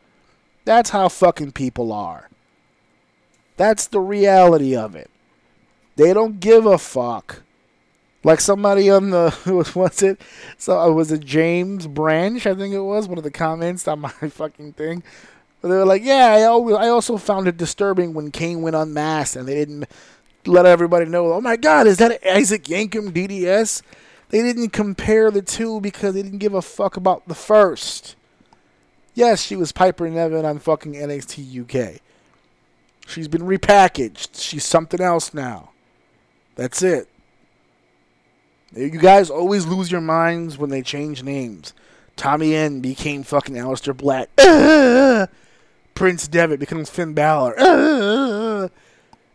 That's how fucking people are. That's the reality of it. They don't give a fuck. Like somebody on the what's it? So uh, was it James Branch? I think it was one of the comments on my fucking thing but they were like, yeah, I, always, I also found it disturbing when Kane went unmasked and they didn't let everybody know, oh my God, is that Isaac Yankem DDS? They didn't compare the two because they didn't give a fuck about the first. Yes, she was Piper Niven on fucking NXT UK. She's been repackaged. She's something else now. That's it. You guys always lose your minds when they change names. Tommy End became fucking Aleister Black. Prince Devitt becomes Finn Balor.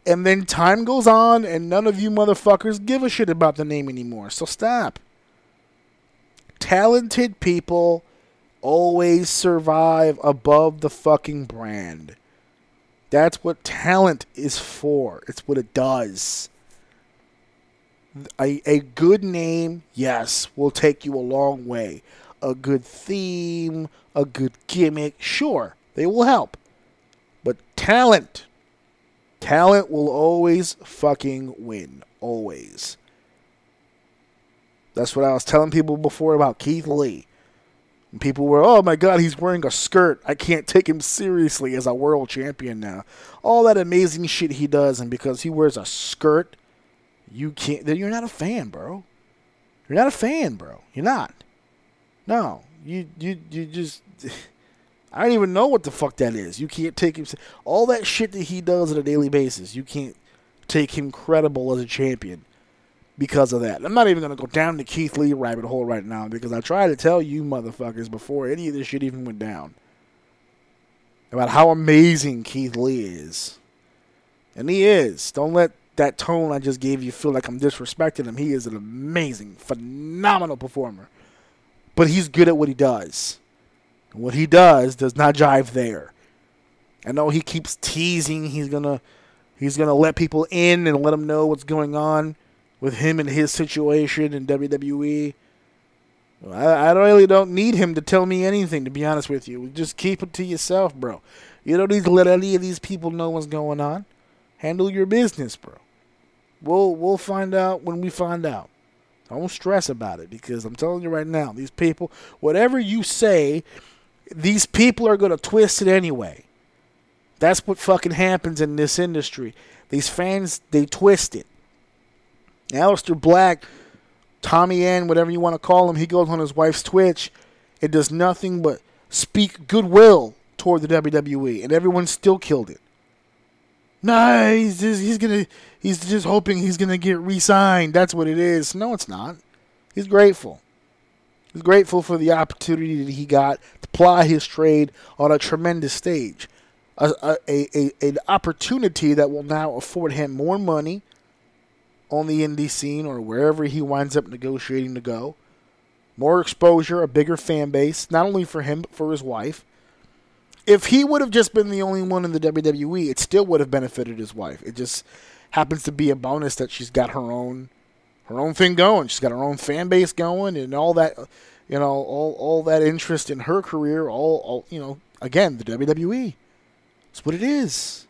and then time goes on, and none of you motherfuckers give a shit about the name anymore. So stop. Talented people always survive above the fucking brand. That's what talent is for. It's what it does. A, a good name, yes, will take you a long way. A good theme, a good gimmick, sure, they will help. But talent, talent will always fucking win. Always. That's what I was telling people before about Keith Lee. And people were, oh my god, he's wearing a skirt. I can't take him seriously as a world champion now. All that amazing shit he does, and because he wears a skirt, you can't. You're not a fan, bro. You're not a fan, bro. You're not. No, you you you just. I don't even know what the fuck that is. You can't take him. All that shit that he does on a daily basis, you can't take him credible as a champion because of that. I'm not even going to go down the Keith Lee rabbit hole right now because I tried to tell you motherfuckers before any of this shit even went down about how amazing Keith Lee is. And he is. Don't let that tone I just gave you feel like I'm disrespecting him. He is an amazing, phenomenal performer. But he's good at what he does. What he does does not jive there. I know he keeps teasing he's gonna he's gonna let people in and let them know what's going on with him and his situation in WWE. I, I really don't need him to tell me anything, to be honest with you. Just keep it to yourself, bro. You don't need to let any of these people know what's going on. Handle your business, bro. We'll we'll find out when we find out. Don't stress about it because I'm telling you right now, these people, whatever you say, these people are going to twist it anyway. That's what fucking happens in this industry. These fans, they twist it. Aleister Black, Tommy End, whatever you want to call him, he goes on his wife's Twitch. It does nothing but speak goodwill toward the WWE, and everyone still killed it. Nah, he's just, he's gonna he's just hoping he's gonna get re-signed. That's what it is. No, it's not. He's grateful. He's grateful for the opportunity that he got to ply his trade on a tremendous stage, a, a, a, an opportunity that will now afford him more money on the indie scene or wherever he winds up negotiating to go. More exposure, a bigger fan base, not only for him but for his wife. If he would have just been the only one in the WWE, it still would have benefited his wife. It just happens to be a bonus that she's got her own her own thing going. She's got her own fan base going and all that you know, all all that interest in her career, all, all you know, again, the WWE. It's what it is.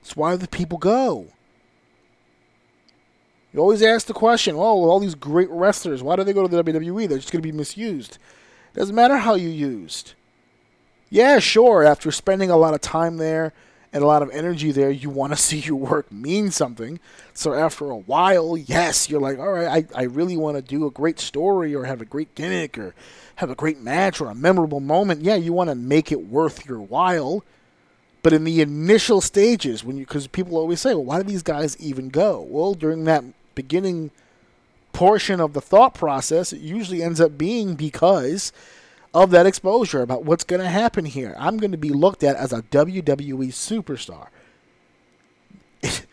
It's why the people go. You always ask the question, oh, all these great wrestlers, why do they go to the WWE? They're just going to be misused. Doesn't matter how you used. Yeah, sure, after spending a lot of time there and a lot of energy there, you want to see your work mean something. So after a while, yes, you're like, all right, I, I really want to do a great story or have a great gimmick or have a great match or a memorable moment. Yeah, you want to make it worth your while. But in the initial stages, when you because people always say, well, why do these guys even go? Well, during that beginning portion of the thought process, it usually ends up being because of that exposure about what's going to happen here. I'm going to be looked at as a WWE superstar.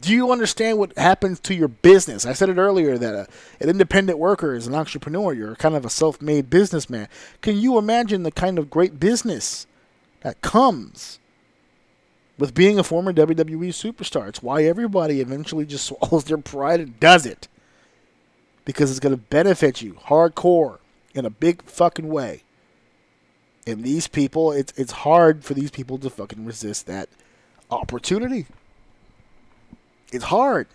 Do you understand what happens to your business? I said it earlier that a, an independent worker is an entrepreneur. You're kind of a self made businessman. Can you imagine the kind of great business that comes with being a former WWE superstar. It's why everybody eventually just swallows their pride and does it. Because it's going to benefit you hardcore in a big fucking way. And these people, it's it's hard for these people to fucking resist that opportunity. It's hard.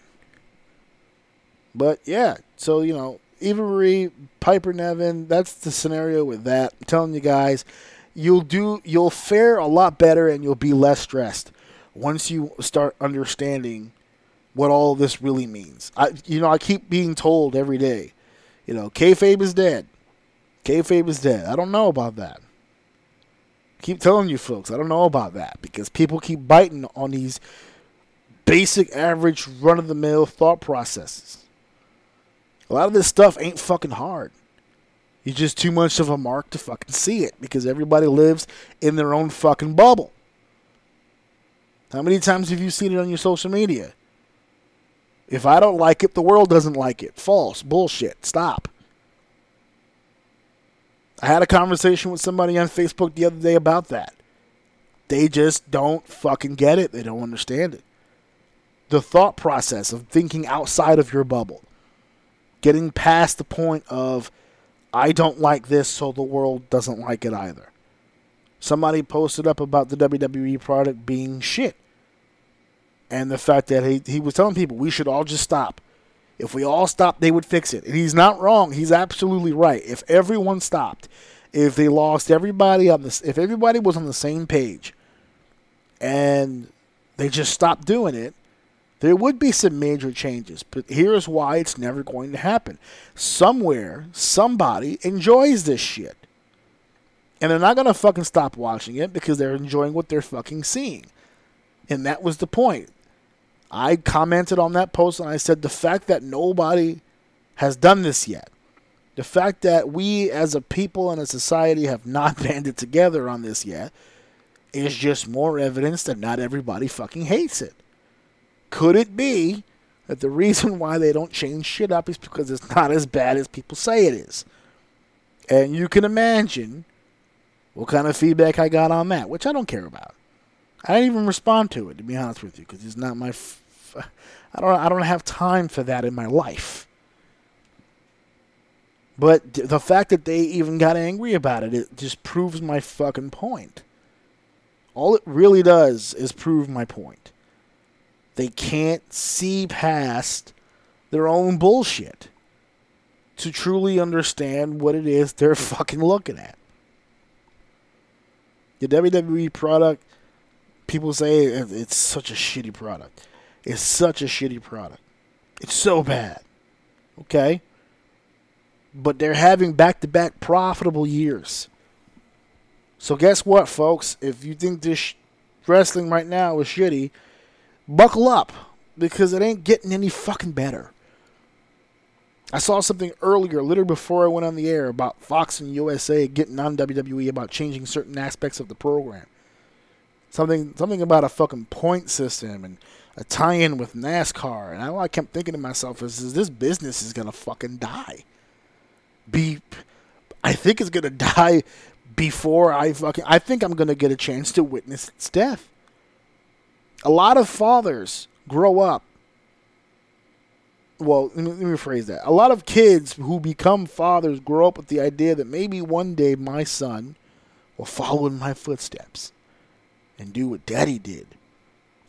But yeah, so you know, Eva Marie, Piper Niven, that's the scenario with that. I'm telling you guys, you'll do you'll fare a lot better and you'll be less stressed once you start understanding what all this really means. I you know I keep being told every day, you know, kayfabe is dead. Kayfabe is dead. I don't know about that. Keep telling you folks, I don't know about that because people keep biting on these basic, average, run of the mill thought processes. A lot of this stuff ain't fucking hard. You're just too much of a mark to fucking see it because everybody lives in their own fucking bubble. How many times have you seen it on your social media? If I don't like it, the world doesn't like it. False. Bullshit. Stop. I had a conversation with somebody on Facebook the other day about that. They just don't fucking get it. They don't understand it. The thought process of thinking outside of your bubble, getting past the point of, I don't like this, so the world doesn't like it either. Somebody posted up about the WWE product being shit. And the fact that he, he was telling people we should all just stop. If we all stopped, they would fix it. And he's not wrong. He's absolutely right. If everyone stopped, if they lost everybody on this, if everybody was on the same page, and they just stopped doing it, there would be some major changes. But here's why it's never going to happen. Somewhere, somebody enjoys this shit. And they're not going to fucking stop watching it because they're enjoying what they're fucking seeing. And that was the point. I commented on that post and I said the fact that nobody has done this yet, the fact that we as a people and a society have not banded together on this yet, is just more evidence that not everybody fucking hates it. Could it be that the reason why they don't change shit up is because it's not as bad as people say it is? And you can imagine what kind of feedback I got on that, which I don't care about. I didn't even respond to it, to be honest with you, because it's not my. I don't. I don't have time for that in my life. But the fact that they even got angry about it, it just proves my fucking point. All it really does is prove my point. They can't see past their own bullshit to truly understand what it is they're fucking looking at. The WWE product, people say it's such a shitty product. It's such a shitty product. It's so bad. Okay? But they're having back to back profitable years. So, guess what, folks? If you think this wrestling right now is shitty, buckle up because it ain't getting any fucking better. I saw something earlier, literally before I went on the air, about Fox and USA getting on WWE about changing certain aspects of the program. Something, something about a fucking point system and a tie-in with NASCAR, and I kept thinking to myself is, is this business is gonna fucking die. Be, I think it's gonna die before I fucking. I think I'm gonna get a chance to witness its death. A lot of fathers grow up. Well, let me, let me rephrase that. A lot of kids who become fathers grow up with the idea that maybe one day my son will follow in my footsteps and do what daddy did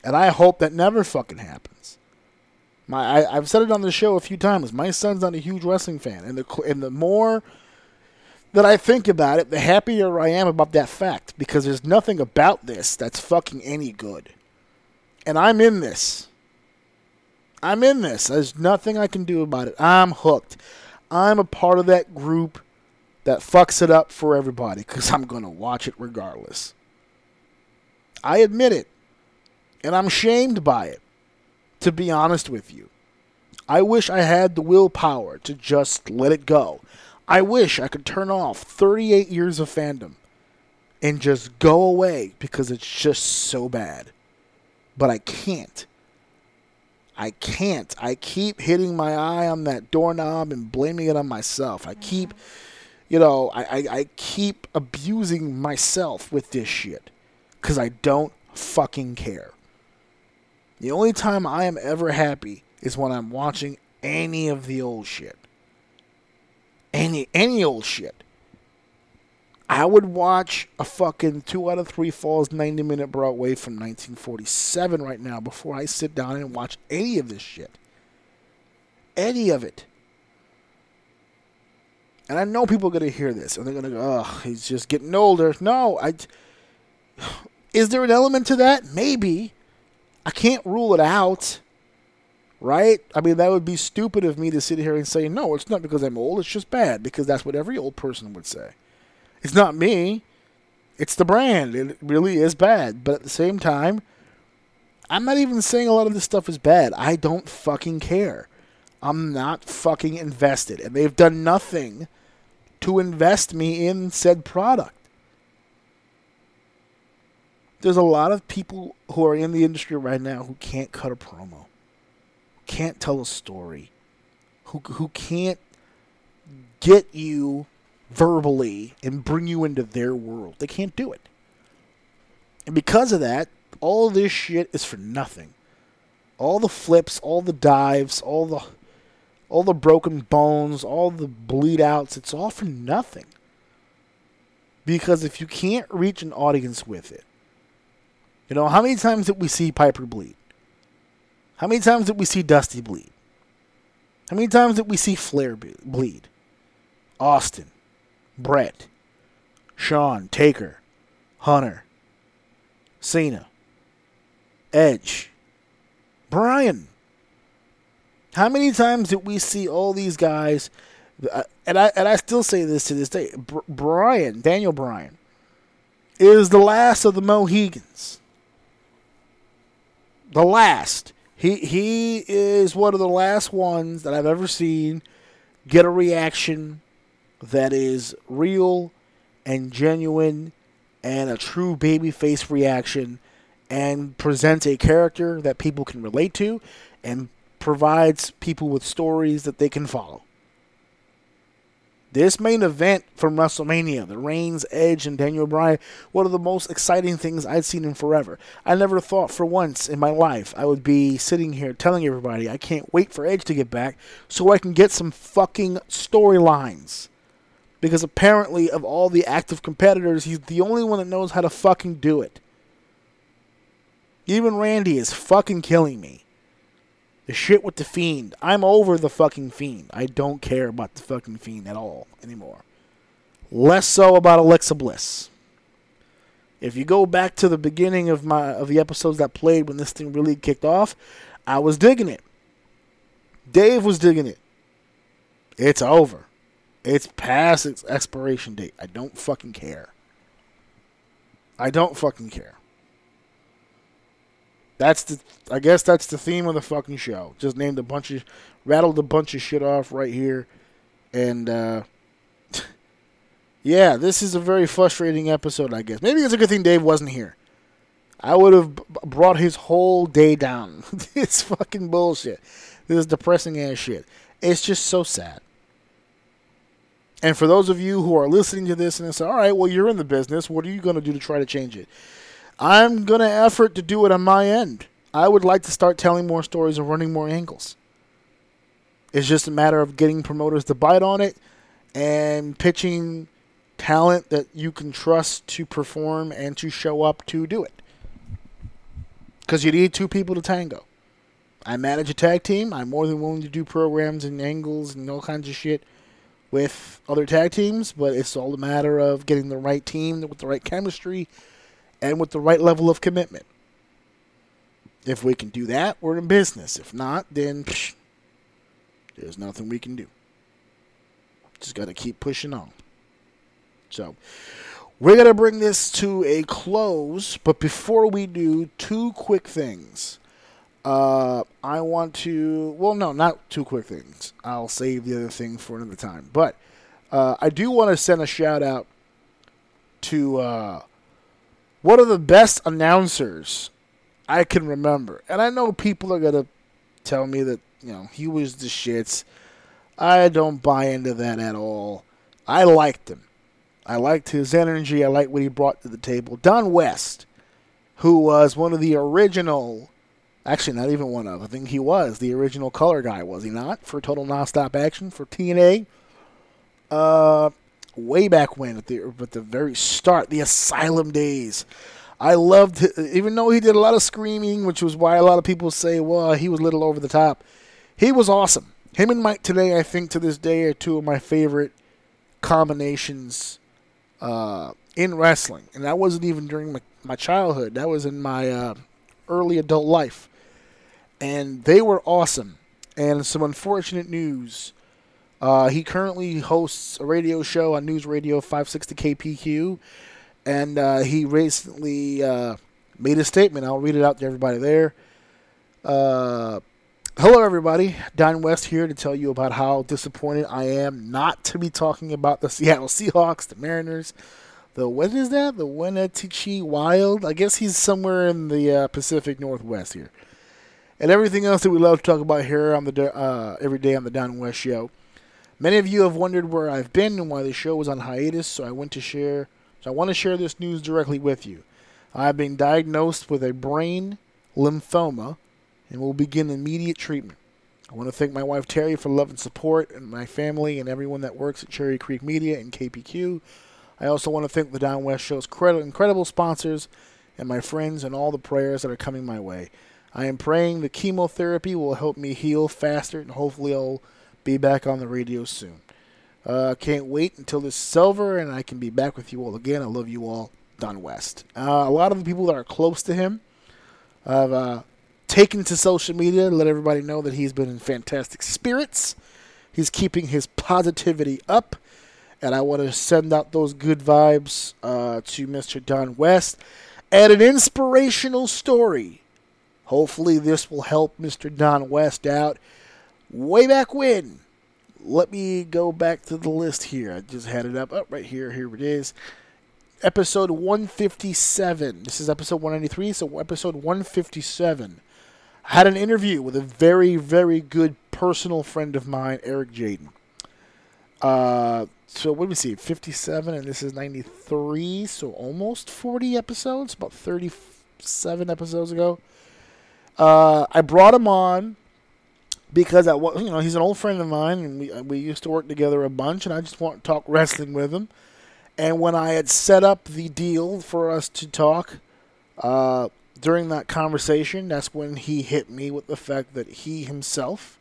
and I hope that never fucking happens. My, I, have said it on the show a few times. My son's not a huge wrestling fan, and the and the more that I think about it, the happier I am about that fact because there's nothing about this that's fucking any good, and I'm in this. I'm in this. There's nothing I can do about it. I'm hooked. I'm a part of that group that fucks it up for everybody because I'm gonna watch it regardless. I admit it. And I'm shamed by it, to be honest with you. I wish I had the willpower to just let it go. I wish I could turn off 38 years of fandom and just go away because it's just so bad. But I can't. I can't. I keep hitting my eye on that doorknob and blaming it on myself. I keep, you know, I, I, I keep abusing myself with this shit because I don't fucking care. The only time I am ever happy is when I'm watching any of the old shit. Any any old shit. I would watch a fucking two out of three falls 90 minute Broadway from 1947 right now before I sit down and watch any of this shit. Any of it. And I know people are going to hear this and they're going to go, oh, he's just getting older. No, I. Is there an element to that? Maybe. I can't rule it out. Right? I mean, that would be stupid of me to sit here and say, no, it's not because I'm old, it's just bad, because that's what every old person would say. It's not me. It's the brand. It really is bad. But at the same time, I'm not even saying a lot of this stuff is bad. I don't fucking care. I'm not fucking invested. And they've done nothing to invest me in said product. There's a lot of people who are in the industry right now who can't cut a promo, can't tell a story, who, who can't get you verbally and bring you into their world. They can't do it. And because of that, all this shit is for nothing. All the flips, all the dives, all the all the broken bones, all the bleed outs, it's all for nothing. Because if you can't reach an audience with it, you know, how many times did we see Piper bleed? How many times did we see Dusty bleed? How many times did we see Flair bleed? Austin, Bret, Shawn, Taker, Hunter, Cena, Edge, Bryan. How many times did we see all these guys? Uh, and I and I still say this to this day. Br- Bryan, Daniel Bryan, is the last of the Mohegans. The last. He he is one of the last ones that I've ever seen get a reaction that is real and genuine and a true babyface reaction and presents a character that people can relate to and provides people with stories that they can follow. This main event from WrestleMania, the Reigns, Edge, and Daniel Bryan, one of the most exciting things I'd seen in forever. I never thought for once in my life I would be sitting here telling everybody I can't wait for Edge to get back so I can get some fucking storylines. Because apparently, of all the active competitors, he's the only one that knows how to fucking do it. Even Randy is fucking killing me. The shit with the Fiend. I'm over the fucking Fiend. I don't care about the fucking Fiend at all anymore. Less so about Alexa Bliss. If you go back to the beginning of my of the episodes that played when this thing really kicked off, I was digging it. Dave was digging it. It's over. It's past its expiration date. I don't fucking care. I don't fucking care. That's the I guess that's the theme of the fucking show. Just named a bunch of rattled a bunch of shit off right here. And uh yeah, this is a very frustrating episode, I guess. Maybe it's a good thing Dave wasn't here. I would have b- brought his whole day down. this fucking bullshit. This is depressing ass shit. It's just so sad. And for those of you who are listening to this and say, all right, well, you're in the business. What are you going to do to try to change it? I'm going to effort to do it on my end. I would like to start telling more stories and running more angles. It's just a matter of getting promoters to bite on it and pitching talent that you can trust to perform and to show up to do it. Because you need two people to tango. I manage a tag team. I'm more than willing to do programs and angles and all kinds of shit with other tag teams, but it's all a matter of getting the right team with the right chemistry and with the right level of commitment. If we can do that, we're in business. If not, then psh, there's nothing we can do. Just got to keep pushing on. So, we're going to bring this to a close, but before we do, two quick things. Uh, I want to, well, no, not two quick things. I'll save the other thing for another time. But uh, I do want to send a shout out to uh, one of the best announcers I can remember. And I know people are going to tell me that, you know, he was the shits. I don't buy into that at all. I liked him. I liked his energy. I liked what he brought to the table. Don West, who was one of the original, actually, not even one of, I think he was the original color guy, was he not? For Total Nonstop Action for TNA. Uh, way back when at the at the very start, the Asylum days. I loved, even though he did a lot of screaming, which was why a lot of people say, well, he was a little over the top. He was awesome. Him and Mike Tenay, I think to this day, are two of my favorite combinations uh, in wrestling. And that wasn't even during my, my childhood, that was in my uh, early adult life. And they were awesome. And some unfortunate news uh, he currently hosts a radio show on News Radio 560 KPQ, and uh, he recently uh, made a statement. I'll read it out to everybody there. Uh, hello, everybody. Don West here to tell you about how disappointed I am not to be talking about the Seattle Seahawks, the Mariners, the what is that? The Wenatchee Wild. I guess he's somewhere in the uh, Pacific Northwest here, and everything else that we love to talk about here on the uh, every day on the Don West Show. Many of you have wondered where I've been and why the show was on hiatus, so I went to share. So I want to share this news directly with you. I've been diagnosed with a brain lymphoma and will begin immediate treatment. I want to thank my wife Terry for love and support, and my family and everyone that works at Cherry Creek Media and KPQ. I also want to thank the Don West Show's incredible sponsors and my friends and all the prayers that are coming my way. I am praying the chemotherapy will help me heal faster, and hopefully I'll be back on the radio soon. Uh, can't wait until this is over and I can be back with you all again. I love you all, Don West. Uh, a lot of the people that are close to him have uh, taken to social media to let everybody know that he's been in fantastic spirits. He's keeping his positivity up. And I want to send out those good vibes uh, to Mr. Don West and an inspirational story. Hopefully, this will help Mr. Don West out way back when. Let me go back to the list here. I just had it up. Up oh, right here. Here it is. Episode 157. This is episode 193, so episode 157. I had an interview with a very, very good personal friend of mine, Eric Jaden. Uh, so what do we see? 57, and this is 93, so almost 40 episodes, about 37 episodes ago. Uh, I brought him on because I, you know he's an old friend of mine, and we we used to work together a bunch, and I just want to talk wrestling with him. And when I had set up the deal for us to talk, uh, during that conversation, that's when he hit me with the fact that he himself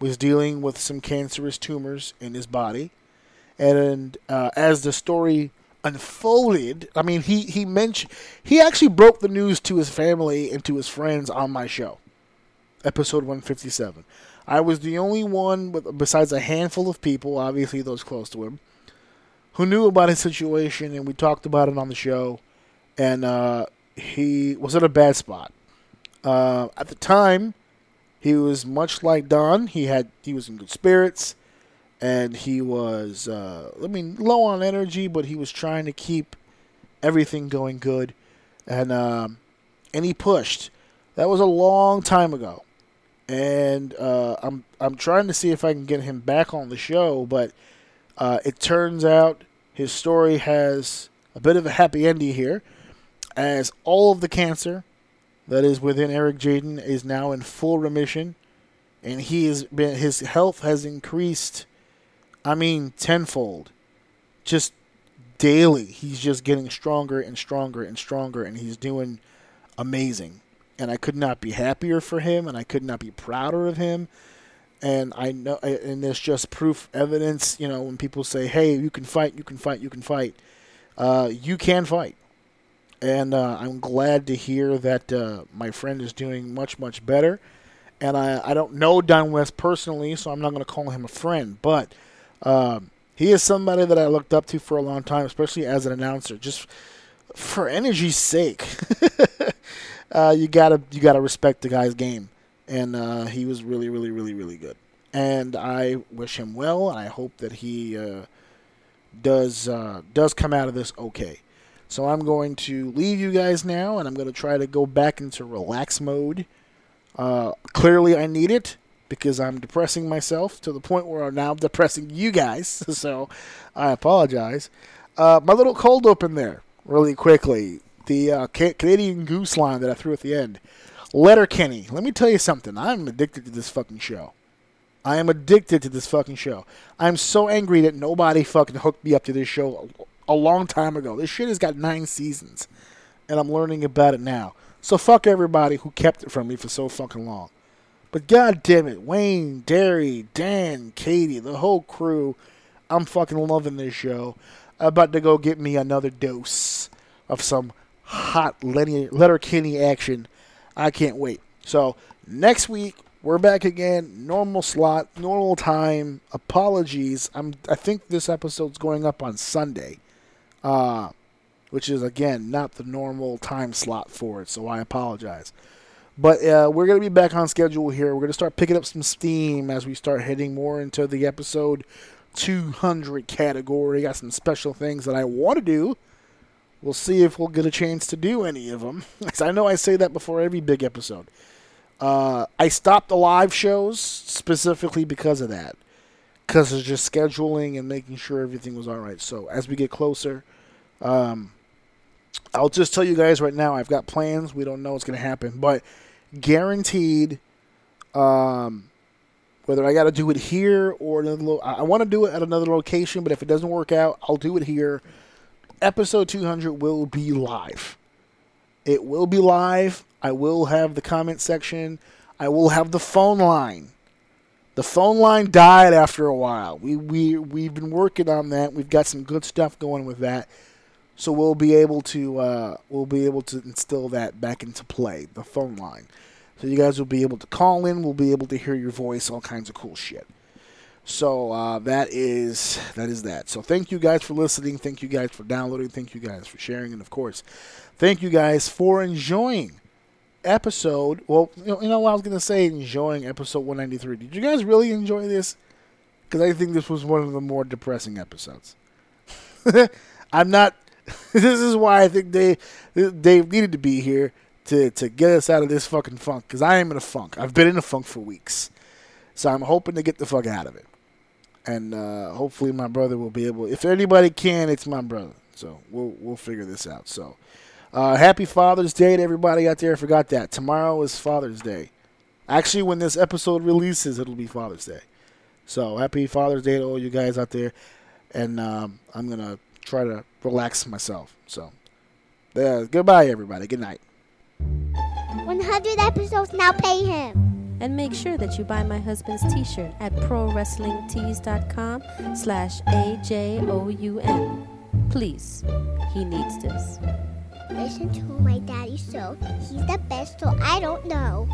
was dealing with some cancerous tumors in his body, and uh, as the story unfolded, I mean, he he mentioned he actually broke the news to his family and to his friends on my show episode 157. I was the only one, besides a handful of people, obviously those close to him, who knew about his situation, and we talked about it on the show. And uh, he was in a bad spot. Uh, at the time, he was much like Don. He had he was in good spirits, and he was uh, I mean low on energy, but he was trying to keep everything going good, and um, and he pushed. That was a long time ago and uh, I'm I'm trying to see if I can get him back on the show, but uh, it turns out his story has a bit of a happy ending here, as all of the cancer that is within Eric Jaden is now in full remission, and he has been his health has increased, I mean tenfold, just daily. He's just getting stronger and stronger and stronger, and he's doing amazing and I could not be happier for him, and I could not be prouder of him. And I know, and there's just proof, evidence. You know, when people say, "Hey, you can fight, you can fight, you can fight," uh, you can fight. And uh, I'm glad to hear that uh, my friend is doing much, much better. And I, I don't know Don West personally, so I'm not going to call him a friend, but um, he is somebody that I looked up to for a long time, especially as an announcer, just for energy's sake. uh, you gotta you gotta respect the guy's game, and uh, he was really really really really good. And I wish him well, and I hope that he uh, does uh, does come out of this okay. So I'm going to leave you guys now, and I'm going to try to go back into relax mode. Uh, clearly, I need it because I'm depressing myself to the point where I'm now depressing you guys. So I apologize. Uh, my little cold open there, really quickly the uh, Canadian Goose line that I threw at the end. Letterkenny, Let me tell you something. I'm addicted to this fucking show. I am addicted to this fucking show. I'm so angry that nobody fucking hooked me up to this show a, long time ago. This shit has got nine seasons, and I'm learning about it now. So fuck everybody who kept it from me for so fucking long. But god damn it, Wayne, Derry, Dan, Katie, the whole crew, I'm fucking loving this show. I'm about to go get me another dose of some hot Letterkenny action. I can't wait. So next week we're back again. Normal slot, normal time. Apologies. I'm. I think this episode's going up on Sunday. Uh, which is again not the normal time slot for it. So I apologize. But uh, we're gonna be back on schedule here. We're gonna start picking up some steam as we start heading more into the episode 200 category. Got some special things that I want to do. We'll see if we'll get a chance to do any of them. I know I say that before every big episode. Uh, I stopped the live shows specifically because of that, because of just scheduling and making sure everything was all right. So as we get closer, um, I'll just tell you guys right now. I've got plans. We don't know what's going to happen, but guaranteed. Um, whether I got to do it here or another, lo- I want to do it at another location, but if it doesn't work out, I'll do it here. Episode 200 will be live. It will be live. I will have the comment section. I will have the phone line. The phone line died after a while. We we we've been working on that. We've got some good stuff going with that. So we'll be able to uh, we'll be able to instill that back into play. The phone line. So you guys will be able to call in. We'll be able to hear your voice. All kinds of cool shit. So uh, that is that is that. So thank you guys for listening. Thank you guys for downloading. Thank you guys for sharing, and of course, thank you guys for enjoying episode. Well, you know, you know what I was gonna say, enjoying episode 193. Did you guys really enjoy this? Because I think this was one of the more depressing episodes. I'm not. this is why I think they Dave needed to be here to to get us out of this fucking funk. Because I am in a funk. I've been in a funk for weeks, so I'm hoping to get the fuck out of it. And uh, hopefully my brother will be able. If anybody can, it's my brother. So we'll we'll figure this out. So. Uh, happy Father's Day to everybody out there. I forgot that. Tomorrow is Father's Day. Actually, when this episode releases, it'll be Father's Day. So, happy Father's Day to all you guys out there. And um, I'm to try to relax myself. So, uh, goodbye, everybody. Good night. 100 episodes now pay him. And make sure that you buy my husband's t-shirt at prowrestlingtees.com slash A-J-O-U-N. Please, he needs this. Listen to my daddy show. He's the best, so I don't know.